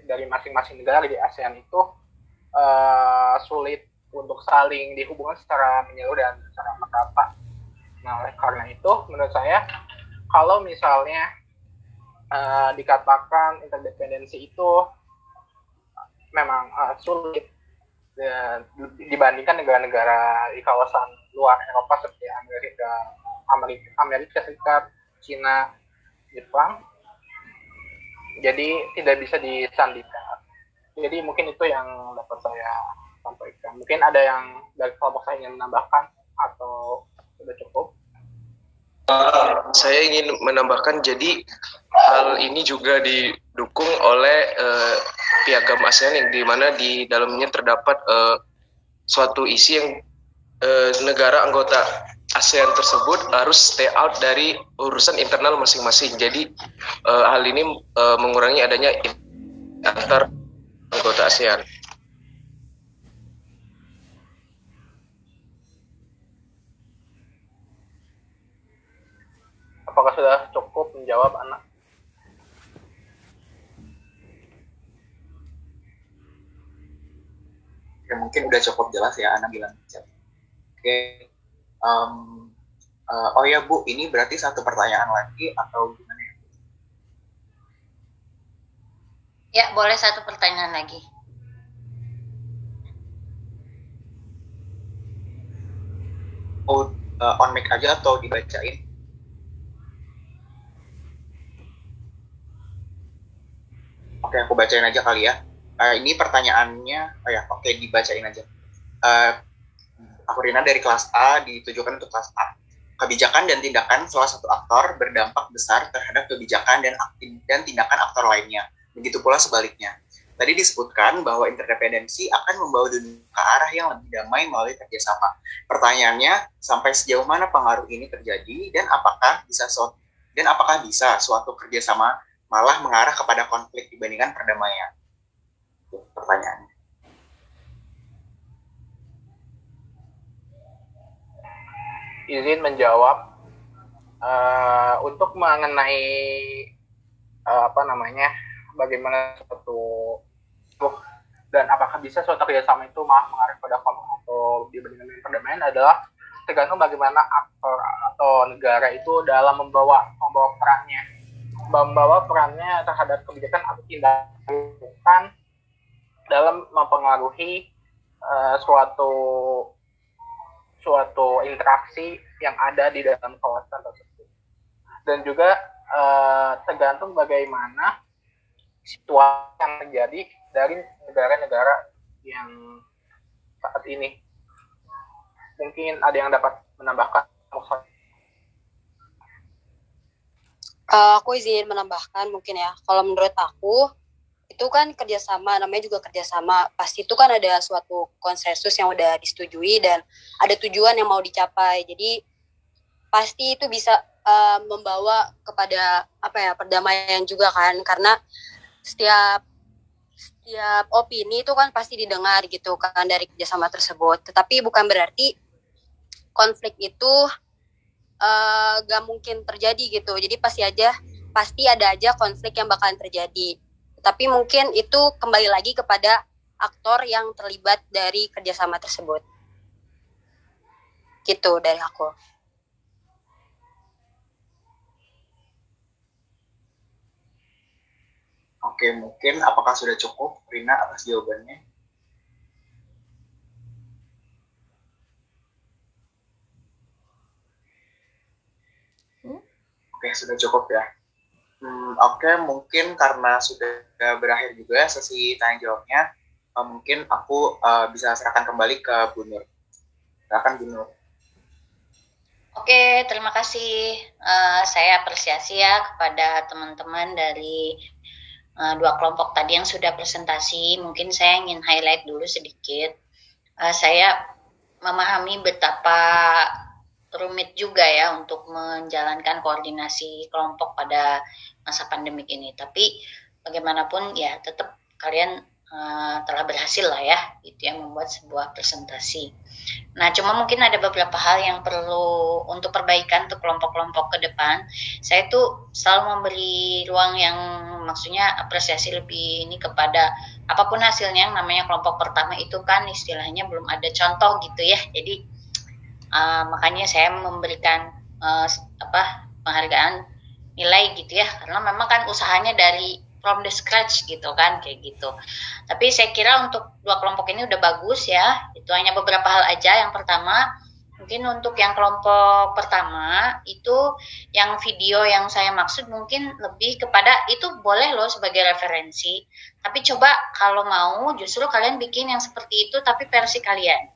dari masing-masing negara di ASEAN itu uh, sulit untuk saling dihubungkan secara menyeluruh dan secara merata. Nah, oleh karena itu, menurut saya, kalau misalnya uh, dikatakan interdependensi itu memang uh, sulit dibandingkan negara-negara di kawasan luar Eropa seperti Amerika, Amerika, Amerika Serikat, Cina, Jepang. Jadi tidak bisa disandingkan. Jadi mungkin itu yang dapat saya sampaikan. Mungkin ada yang dari kelompok saya ingin menambahkan atau sudah cukup? Uh, saya ingin menambahkan jadi hal ini juga didukung oleh uh, piagam ASEAN yang di mana di dalamnya terdapat uh, suatu isi yang uh, negara anggota ASEAN tersebut harus stay out dari urusan internal masing-masing. Jadi uh, hal ini uh, mengurangi adanya antar anggota ASEAN. Apakah sudah cukup menjawab anak? Ya, mungkin udah cukup jelas ya anak bilang. Oke. Okay. Um, uh, oh ya Bu, ini berarti satu pertanyaan lagi atau gimana ya? Ya, boleh satu pertanyaan lagi. Oh, uh, on mic aja atau dibacain? Oke, aku bacain aja kali ya. Uh, ini pertanyaannya, oh ya, oke dibacain aja. Uh, aku Rina dari kelas A ditujukan untuk kelas A. Kebijakan dan tindakan salah satu aktor berdampak besar terhadap kebijakan dan dan tindakan aktor lainnya. Begitu pula sebaliknya. Tadi disebutkan bahwa interdependensi akan membawa dunia ke arah yang lebih damai melalui kerjasama. Pertanyaannya, sampai sejauh mana pengaruh ini terjadi dan apakah bisa suatu dan apakah bisa suatu kerjasama malah mengarah kepada konflik dibandingkan perdamaian? Pertanyaannya. Izin menjawab uh, untuk mengenai uh, apa namanya bagaimana suatu dan apakah bisa suatu kerjasama itu malah mengarah pada konflik atau dibandingkan dengan perdamaian adalah tergantung bagaimana aktor atau negara itu dalam membawa membawa perannya membawa perannya terhadap kebijakan atau tindakan dalam mempengaruhi uh, suatu suatu interaksi yang ada di dalam kawasan tersebut dan juga uh, tergantung bagaimana situasi yang terjadi dari negara-negara yang saat ini. Mungkin ada yang dapat menambahkan. Uh, aku izin menambahkan mungkin ya. Kalau menurut aku itu kan kerjasama, namanya juga kerjasama. Pasti itu kan ada suatu konsensus yang udah disetujui dan ada tujuan yang mau dicapai. Jadi pasti itu bisa uh, membawa kepada apa ya perdamaian juga kan, karena setiap setiap opini itu kan pasti didengar gitu kan dari kerjasama tersebut. Tetapi bukan berarti konflik itu uh, gak mungkin terjadi gitu. Jadi pasti aja pasti ada aja konflik yang bakalan terjadi. Tapi mungkin itu kembali lagi kepada aktor yang terlibat dari kerjasama tersebut. Gitu dari aku. Oke, mungkin apakah sudah cukup Rina atas jawabannya? Oke, sudah cukup ya. Hmm, Oke, mungkin karena sudah berakhir juga sesi tanya jawabnya, uh, mungkin aku uh, bisa serahkan kembali ke Bu Nur. Serahkan Bu Nur. Oke, terima kasih. Uh, saya apresiasi ya kepada teman-teman dari uh, dua kelompok tadi yang sudah presentasi, mungkin saya ingin highlight dulu sedikit. Uh, saya memahami betapa rumit juga ya untuk menjalankan koordinasi kelompok pada masa pandemik ini. Tapi bagaimanapun ya tetap kalian uh, telah berhasil lah ya, itu yang membuat sebuah presentasi. Nah, cuma mungkin ada beberapa hal yang perlu untuk perbaikan untuk kelompok-kelompok ke depan. Saya tuh selalu memberi ruang yang maksudnya apresiasi lebih ini kepada apa pun hasilnya yang namanya kelompok pertama itu kan istilahnya belum ada contoh gitu ya. Jadi uh, makanya saya memberikan uh, apa penghargaan nilai gitu ya karena memang kan usahanya dari from the scratch gitu kan kayak gitu. Tapi saya kira untuk dua kelompok ini udah bagus ya. Itu hanya beberapa hal aja. Yang pertama mungkin untuk yang kelompok pertama itu yang video yang saya maksud mungkin lebih kepada itu boleh loh sebagai referensi. Tapi coba kalau mau justru kalian bikin yang seperti itu tapi versi kalian.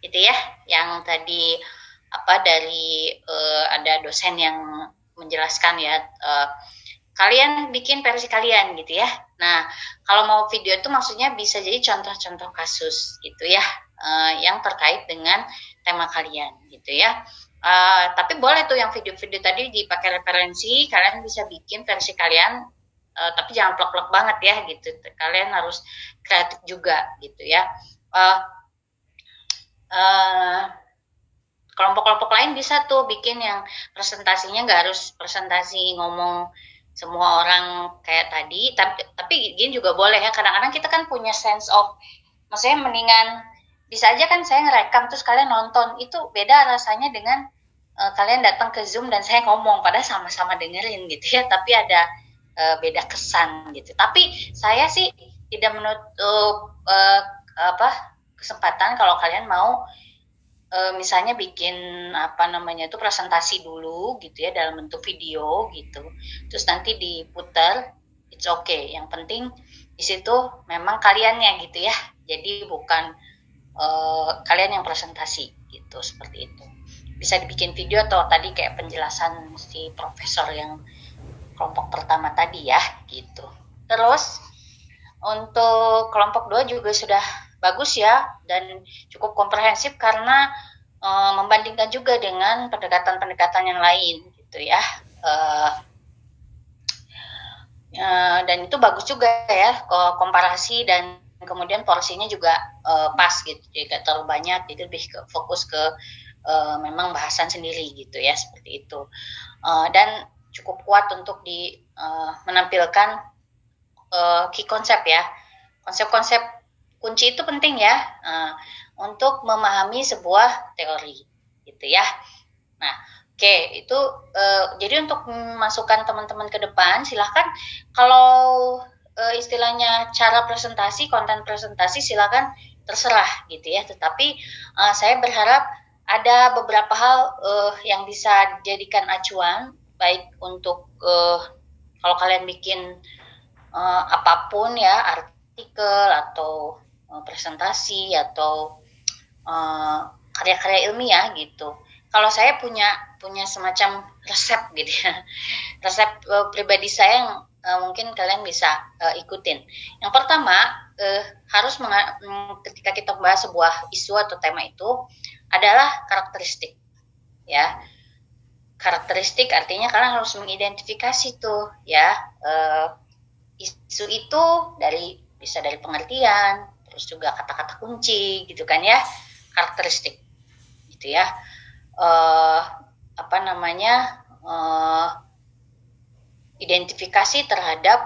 Gitu ya. Yang tadi apa dari uh, ada dosen yang menjelaskan ya uh, kalian bikin versi kalian gitu ya. Nah, kalau mau video itu maksudnya bisa jadi contoh-contoh kasus gitu ya, uh, yang terkait dengan tema kalian gitu ya. Uh, tapi boleh tuh yang video-video tadi dipakai referensi, kalian bisa bikin versi kalian, uh, tapi jangan plek-plek banget ya gitu. Kalian harus kreatif juga gitu ya. Uh, uh, kelompok-kelompok lain bisa tuh bikin yang presentasinya nggak harus presentasi ngomong semua orang kayak tadi tapi tapi gini juga boleh ya. Kadang-kadang kita kan punya sense of maksudnya mendingan bisa aja kan saya ngerekam terus kalian nonton. Itu beda rasanya dengan uh, kalian datang ke zoom dan saya ngomong pada sama-sama dengerin gitu ya. Tapi ada uh, beda kesan gitu. Tapi saya sih tidak menutup uh, apa kesempatan kalau kalian mau uh, misalnya bikin apa namanya itu presentasi dulu gitu ya dalam bentuk video gitu. Terus nanti diputar it's okay. Yang penting di situ memang kaliannya gitu ya. Jadi bukan uh, kalian yang presentasi gitu seperti itu. Bisa dibikin video atau tadi kayak penjelasan si profesor yang kelompok pertama tadi ya gitu. Terus untuk kelompok dua juga sudah bagus ya dan cukup komprehensif karena e, membandingkan juga dengan pendekatan-pendekatan yang lain gitu ya. E, e, dan itu bagus juga ya komparasi dan kemudian porsinya juga e, pas gitu. Jadi terlalu banyak jadi lebih ke, fokus ke e, memang bahasan sendiri gitu ya seperti itu. E, dan cukup kuat untuk di e, menampilkan e, key konsep ya. Konsep-konsep kunci itu penting ya uh, untuk memahami sebuah teori gitu ya. Nah, oke okay, itu uh, jadi untuk memasukkan teman-teman ke depan silahkan kalau uh, istilahnya cara presentasi konten presentasi silahkan terserah gitu ya. Tetapi uh, saya berharap ada beberapa hal uh, yang bisa dijadikan acuan baik untuk uh, kalau kalian bikin uh, apa pun ya artikel atau uh, presentasi atau eh, karya-karya ilmiah gitu. Kalau saya punya punya semacam resep gitu ya, resep uh, pribadi saya yang uh, mungkin kalian bisa uh, ikutin. Yang pertama uh, harus mm, ketika kita membahas sebuah isu atau tema itu adalah karakteristik, ya. Karakteristik artinya kalian harus mengidentifikasi tuh ya uh, isu itu dari bisa dari pengertian, terus juga kata-kata kunci gitu kan ya karakteristik gitu ya uh, apa namanya uh, identifikasi terhadap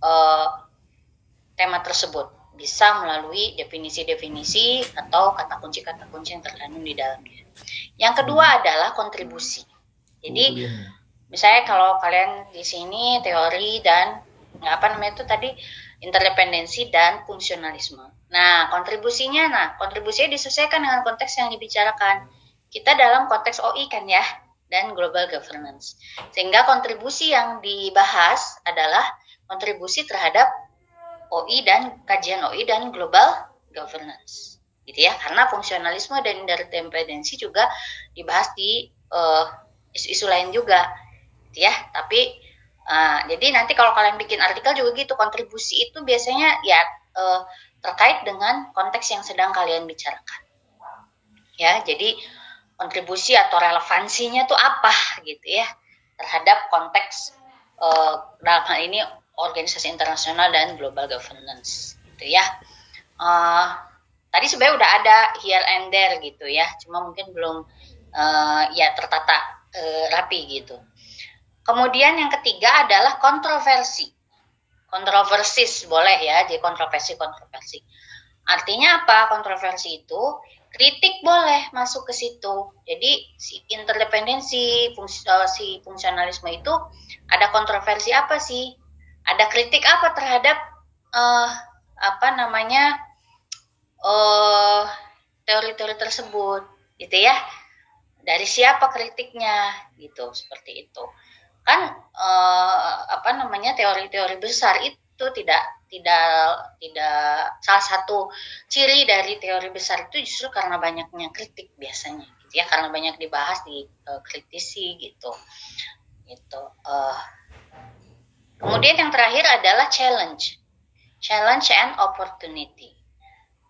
uh, tema tersebut bisa melalui definisi-definisi atau kata kunci-kata kunci yang terkandung di dalamnya. Yang kedua adalah kontribusi. Jadi misalnya kalau kalian di sini teori dan apa namanya itu tadi interdependensi dan fungsionalisme. Nah, kontribusinya, nah kontribusinya disesuaikan dengan konteks yang dibicarakan. Kita dalam konteks OI kan ya, dan global governance. Sehingga kontribusi yang dibahas adalah kontribusi terhadap OI dan kajian OI dan global governance. Gitu ya, karena fungsionalisme dan interdependensi juga dibahas di uh, isu-isu lain juga. Gitu ya, tapi Uh, jadi nanti kalau kalian bikin artikel juga gitu kontribusi itu biasanya ya uh, terkait dengan konteks yang sedang kalian bicarakan. Ya, jadi kontribusi atau relevansinya tuh apa gitu ya terhadap konteks uh, dalam hal ini organisasi internasional dan global governance gitu ya. Uh, tadi sebenarnya udah ada here and there gitu ya, cuma mungkin belum uh, ya tertata uh, rapi gitu. Kemudian yang ketiga adalah kontroversi. Kontroversis boleh ya, jadi kontroversi-kontroversi. Artinya apa kontroversi itu? Kritik boleh masuk ke situ. Jadi si interdependensi, fungsi, eh, si fungsionalisme itu ada kontroversi apa sih? Ada kritik apa terhadap uh, apa namanya uh, teori-teori tersebut, gitu ya? Dari siapa kritiknya, gitu seperti itu kan uh, apa namanya teori-teori besar itu tidak tidak tidak salah satu ciri dari teori besar itu justru karena banyaknya kritik biasanya gitu ya. Karena banyak dibahas di uh, kritisi gitu. Gitu uh, kemudian yang terakhir adalah challenge. Challenge and opportunity.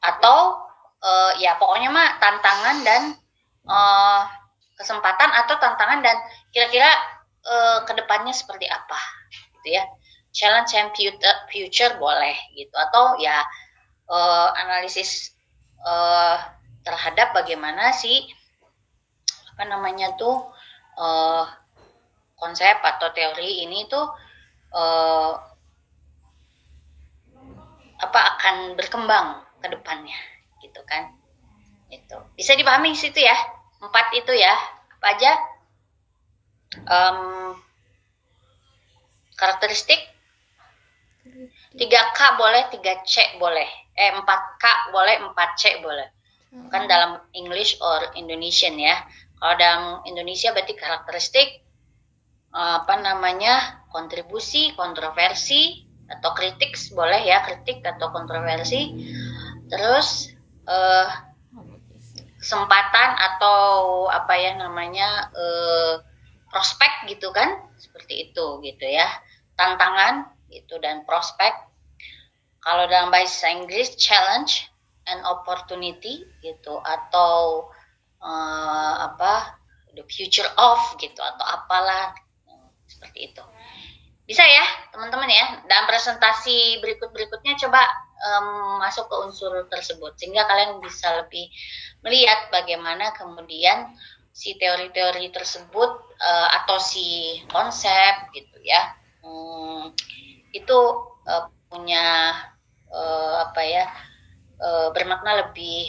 Atau uh, ya pokoknya mah tantangan dan uh, kesempatan atau tantangan dan kira-kira uh, ke depannya seperti apa gitu ya. Challenge and future boleh gitu. Atau ya uh, analisis uh, terhadap bagaimana sih apa namanya tuh uh, konsep atau teori ini tuh uh, apa akan berkembang ke depannya gitu kan. Itu bisa dipahami situ ya? Empat itu ya? Apa aja um, karakteristik? 3K boleh 3C boleh. Eh 4K boleh 4C boleh. Kan dalam English or Indonesian ya. Kalau dalam Indonesia berarti karakteristik apa namanya kontribusi kontroversi atau kritik boleh ya kritik atau kontroversi. Terus eh, kesempatan atau apa ya namanya eh, prospek gitu kan? Seperti itu gitu ya. Tantangan gitu dan prospek. Kalau dalam bahasa Inggris challenge and opportunity gitu atau uh, apa the future of gitu atau apalah. Seperti itu. Bisa ya teman-teman ya. Dalam presentasi berikut-berikutnya coba um, masuk ke unsur tersebut. Sehingga kalian bisa lebih melihat bagaimana kemudian si teori-teori tersebut uh, atau si konsep gitu ya hmm, itu uh, punya uh, apa ya uh, bermakna lebih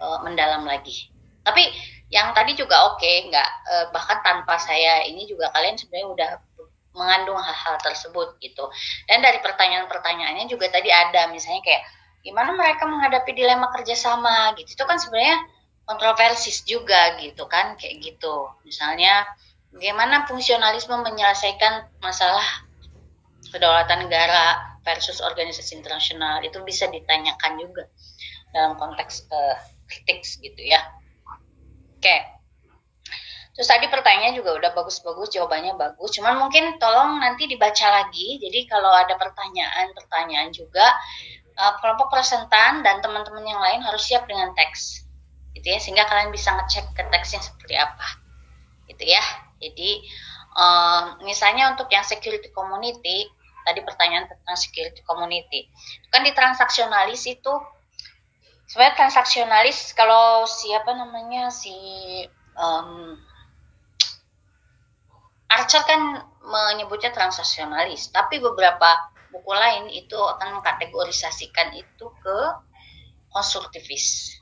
uh, mendalam lagi. Tapi yang tadi juga oke, okay, nggak uh, bahkan tanpa saya ini juga kalian sebenarnya udah mengandung hal-hal tersebut gitu. Dan dari pertanyaan-pertanyaannya juga tadi ada misalnya kayak gimana mereka menghadapi dilema kerjasama gitu. Itu kan sebenarnya kontroversis juga gitu kan kayak gitu. Misalnya bagaimana fungsionalisme menyelesaikan masalah kedaulatan negara versus organisasi internasional itu bisa ditanyakan juga dalam konteks uh, kritik gitu ya. Oke. Terus tadi pertanyaannya juga udah bagus-bagus, jawabannya bagus. Cuman mungkin tolong nanti dibaca lagi. Jadi kalau ada pertanyaan-pertanyaan juga, uh, kelompok presentan dan teman-teman yang lain harus siap dengan teks. Gitu ya, sehingga kalian bisa ngecek ke teksnya seperti apa. Gitu ya. Jadi um, misalnya untuk yang security community, tadi pertanyaan tentang security community. Kan di transaksionalis itu sebenarnya transaksionalis kalau siapa namanya si um, Archer kan menyebutnya transaksionalis, tapi beberapa buku lain itu akan mengkategorisasikan itu ke konstruktivis,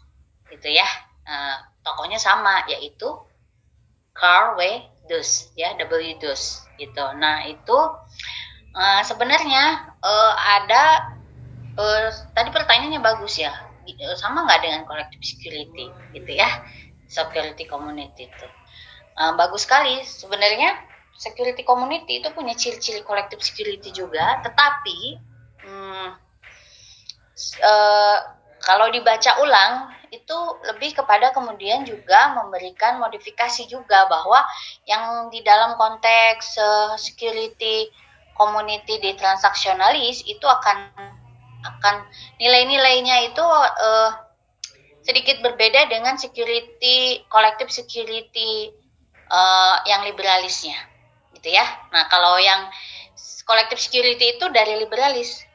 gitu ya. Nah, tokohnya sama, yaitu Carl W. Dus, ya W. Dus, gitu. Nah itu uh, sebenarnya uh, ada uh, tadi pertanyaannya bagus ya sama nggak dengan collective security gitu ya security community itu uh, bagus sekali sebenarnya security community itu punya ciri-ciri collective security juga tetapi hmm, uh, kalau dibaca ulang itu lebih kepada kemudian juga memberikan modifikasi juga bahwa yang di dalam konteks uh, security community di transaksionalis itu akan akan nilai-nilainya itu uh, sedikit berbeda dengan security collective security uh, yang liberalisnya gitu ya. Nah kalau yang collective security itu dari liberalis.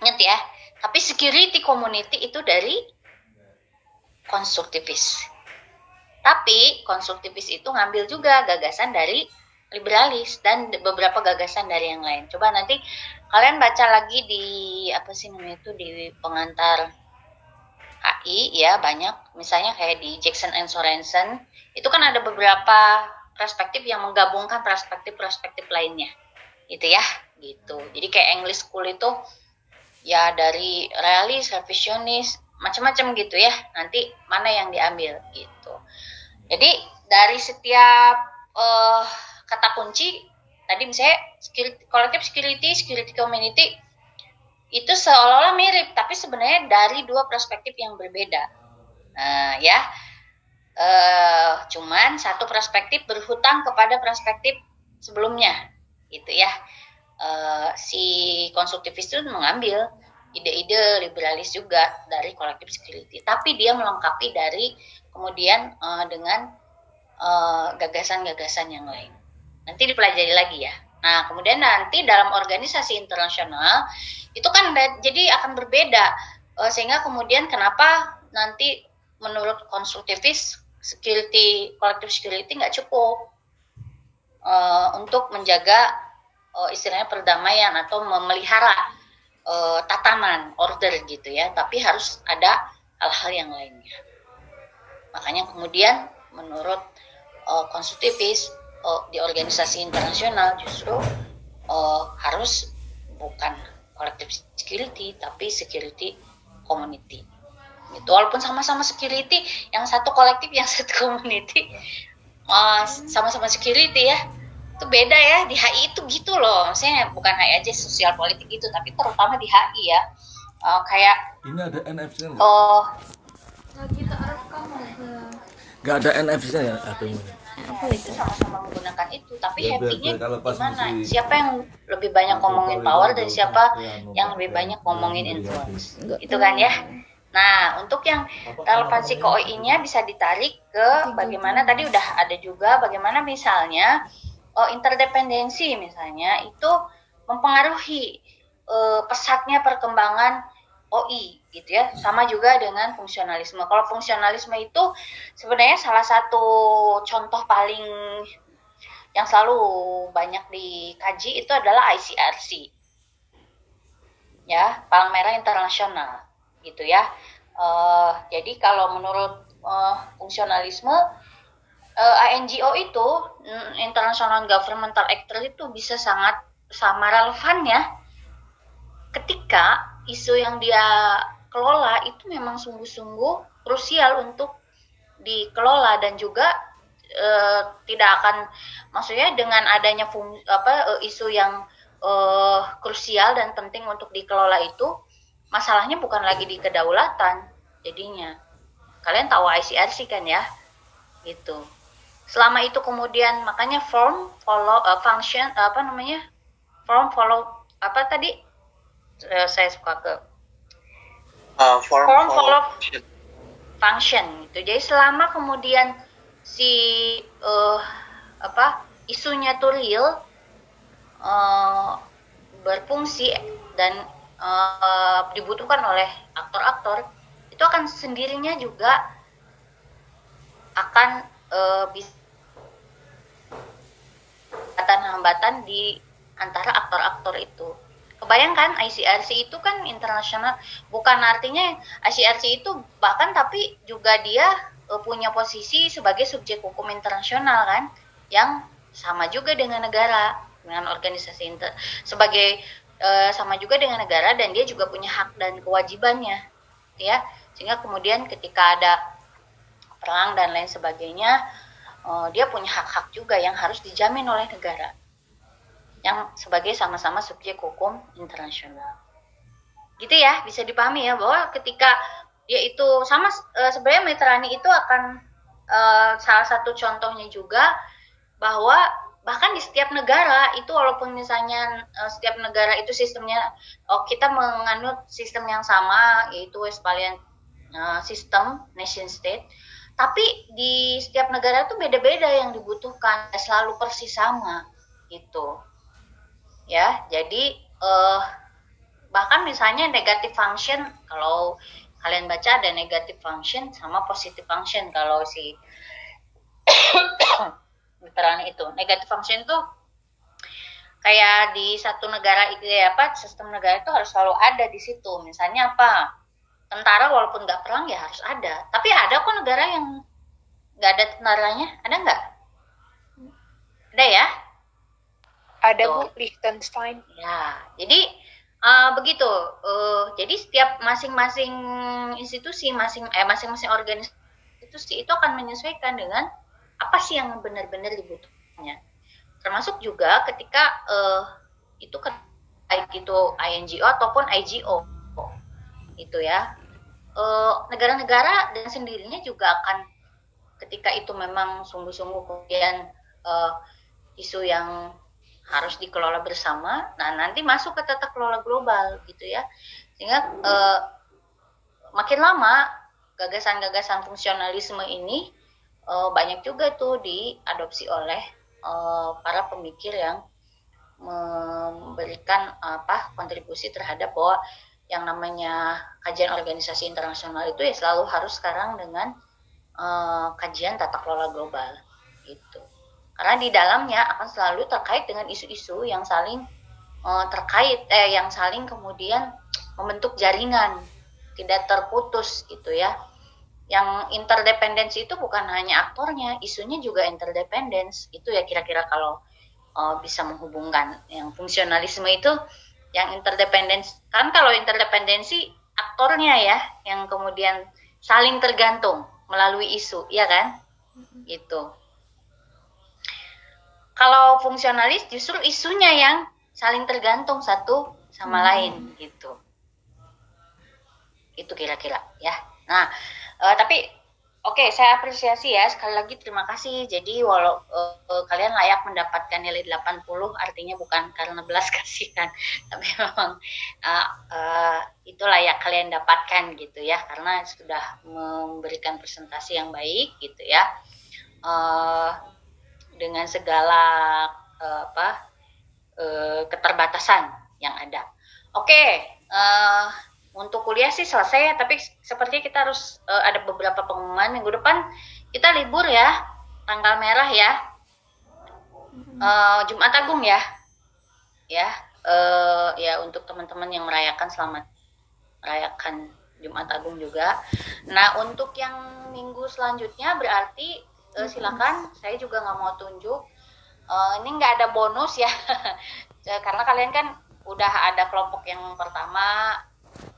Ingat ya? Tapi security community itu dari konstruktivis. Tapi konstruktivis itu ngambil juga gagasan dari liberalis dan beberapa gagasan dari yang lain. Coba nanti kalian baca lagi di apa sih namanya itu di pengantar HI ya banyak. Misalnya kayak di Jackson and Sorensen. Itu kan ada beberapa perspektif yang menggabungkan perspektif-perspektif lainnya. Itu ya gitu. Jadi kayak English School itu ya dari realis revisionis macam-macam gitu ya nanti mana yang diambil gitu jadi dari setiap uh, kata kunci tadi misalnya security, collective security, security community itu seolah-olah mirip, tapi sebenarnya dari dua perspektif yang berbeda. Nah, ya, uh, cuman satu perspektif berhutang kepada perspektif sebelumnya, gitu ya. Uh, si konstruktivis itu mengambil ide-ide liberalis juga dari collective security, tapi dia melengkapi dari kemudian uh, dengan gagasan-gagasan uh, yang lain. Nanti dipelajari lagi ya. Nah, kemudian nanti dalam organisasi internasional itu kan jadi akan berbeda uh, sehingga kemudian kenapa nanti menurut konstruktivis security collective security nggak cukup uh, untuk menjaga uh, istilahnya perdamaian atau memelihara uh, tatanan order gitu ya, tapi harus ada hal-hal yang lainnya. Makanya kemudian menurut uh, konstruktivis uh, di organisasi internasional justru uh, harus bukan collective security tapi security community. Itu walaupun sama-sama security yang satu kolektif yang satu community. Uh, sama-sama security ya itu beda ya di HI itu gitu loh. Maksudnya bukan HI aja sosial politik itu tapi terutama di HI ya. Uh, kayak ini ada NFC nggak? Oh, nggak ada NFC ya atau apa itu? Sama-sama menggunakan itu tapi ya, happy-nya gimana? siapa yang lebih banyak ngomongin power dan siapa yang lebih banyak ngomongin influence? itu kan ya? Nah untuk yang relevansi KOI-nya bisa ditarik ke bagaimana tadi udah ada juga bagaimana misalnya oh, interdependensi misalnya itu mempengaruhi uh, pesatnya perkembangan OI gitu ya. Sama juga dengan fungsionalisme. Kalau fungsionalisme itu sebenarnya salah satu contoh paling yang selalu banyak dikaji itu adalah ICRC ya Palang Merah Internasional gitu ya. Uh, jadi kalau menurut uh, fungsionalisme uh, INGO itu mm, International Governmental Actor itu bisa sangat sama relevan ya ketika isu yang dia kelola itu memang sungguh-sungguh krusial untuk dikelola dan juga e, tidak akan maksudnya dengan adanya fung, apa e, isu yang e, krusial dan penting untuk dikelola itu masalahnya bukan lagi di kedaulatan jadinya. Kalian tahu ICRC kan ya? Gitu selama itu kemudian makanya form follow uh, function uh, apa namanya? Form follow apa tadi? Uh, saya suka ke uh, form, form follow, follow function. function gitu. Jadi selama kemudian si uh, apa isunya tuh real uh, berfungsi dan uh, dibutuhkan oleh aktor-aktor itu akan sendirinya juga akan uh, bisa hambatan-hambatan di antara aktor-aktor itu. Kebayangkan ICRC itu kan internasional, bukan artinya ICRC itu bahkan tapi juga dia uh, punya posisi sebagai subjek hukum internasional kan, yang sama juga dengan negara, dengan organisasi inter, sebagai uh, sama juga dengan negara dan dia juga punya hak dan kewajibannya, ya. Sehingga kemudian ketika ada perang dan lain sebagainya, uh, dia punya hak-hak juga yang harus dijamin oleh negara yang sebagai sama-sama subjek hukum internasional. Gitu ya, bisa dipahami ya bahwa ketika dia itu sama uh, sebenarnya Metrani itu akan uh, salah satu contohnya juga bahwa bahkan di setiap negara itu walaupun misalnya uh, setiap negara itu sistemnya oh kita menganut sistem yang sama yaitu Westphalian uh, system nation state tapi di setiap negara itu beda-beda yang dibutuhkan selalu persis sama gitu. Ya jadi uh, bahkan misalnya negative function kalau kalian baca ada negative function sama positive function. Kalau si literal itu negative function tuh kayak di satu negara itu ya apa sistem negara itu harus selalu ada di situ. Misalnya apa tentara walaupun nggak perang ya harus ada. Tapi ada kok negara yang nggak ada tentaranya, ada nggak? Ada ya? Ada Tuh. bu, Liechtenstein. Ya, jadi uh, begitu. Uh, jadi setiap masing-masing institusi, masing eh masing-masing organisasi itu akan menyesuaikan dengan apa sih yang benar-benar dibutuhkannya. Termasuk juga ketika uh, itu kan baik itu INGO ataupun IGO itu ya Eh, negara-negara dan sendirinya juga akan ketika itu memang sungguh-sungguh kemudian uh, isu yang harus dikelola bersama, nah nanti masuk ke tata kelola global gitu ya, sehingga uh, makin lama gagasan-gagasan fungsionalisme ini uh, banyak juga tuh diadopsi oleh uh, para pemikir yang memberikan apa kontribusi terhadap bahwa yang namanya kajian organisasi internasional itu ya selalu harus sekarang dengan uh, kajian tata kelola global gitu. Karena di dalamnya akan selalu terkait dengan isu-isu yang saling uh, terkait eh yang saling kemudian membentuk jaringan tidak terputus gitu ya. Yang interdependensi itu bukan hanya aktornya isunya juga interdependence itu ya kira-kira kalau uh, bisa menghubungkan. Yang fungsionalisme itu yang interdependensi. Kan kalau interdependensi aktornya ya yang kemudian saling tergantung melalui isu ya kan? Mm-hmm. itu kalau fungsionalis justru isunya yang saling tergantung satu sama hmm. lain gitu. Itu kira-kira ya. Nah uh, tapi Oke, saya apresiasi ya. Sekali lagi terima kasih. Jadi walau uh, kalian layak mendapatkan nilai 80 artinya bukan karena belas kasihan, tapi memang uh, uh, itu layak kalian dapatkan gitu ya karena sudah memberikan presentasi yang baik gitu ya. Uh, dengan segala uh, apa uh, keterbatasan yang ada. Oke, uh, untuk kuliah sih selesai ya, tapi sepertinya kita harus uh, ada beberapa pengumuman minggu depan kita libur ya, tanggal merah ya, uh, Jumat Agung ya, ya uh, ya untuk teman-teman yang merayakan selamat merayakan Jumat Agung juga. Nah untuk yang minggu selanjutnya berarti uh, silakan saya juga nggak mau tunjuk. Uh, ini nggak ada bonus ya. Karena kalian kan udah ada kelompok yang pertama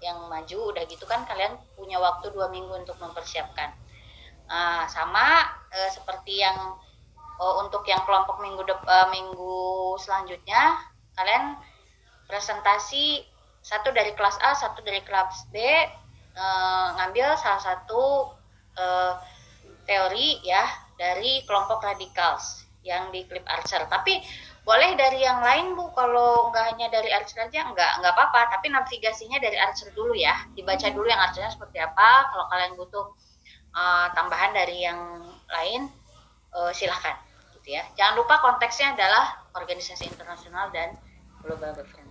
yang maju udah gitu kan kalian punya waktu dua minggu untuk mempersiapkan. Uh, sama uh, seperti yang uh, untuk yang kelompok minggu uh, minggu selanjutnya kalian presentasi satu dari kelas A, satu dari kelas B, uh, ngambil salah satu uh, teori ya dari kelompok radicals yang di Clip Archer. Tapi boleh dari yang lain bu, kalau nggak hanya dari Archer aja nggak nggak apa-apa. Tapi navigasinya dari Archer dulu ya, dibaca dulu yang Archernya seperti apa. Kalau kalian butuh uh, tambahan dari yang lain, uh, silahkan gitu ya. Jangan lupa konteksnya adalah organisasi internasional dan global governance.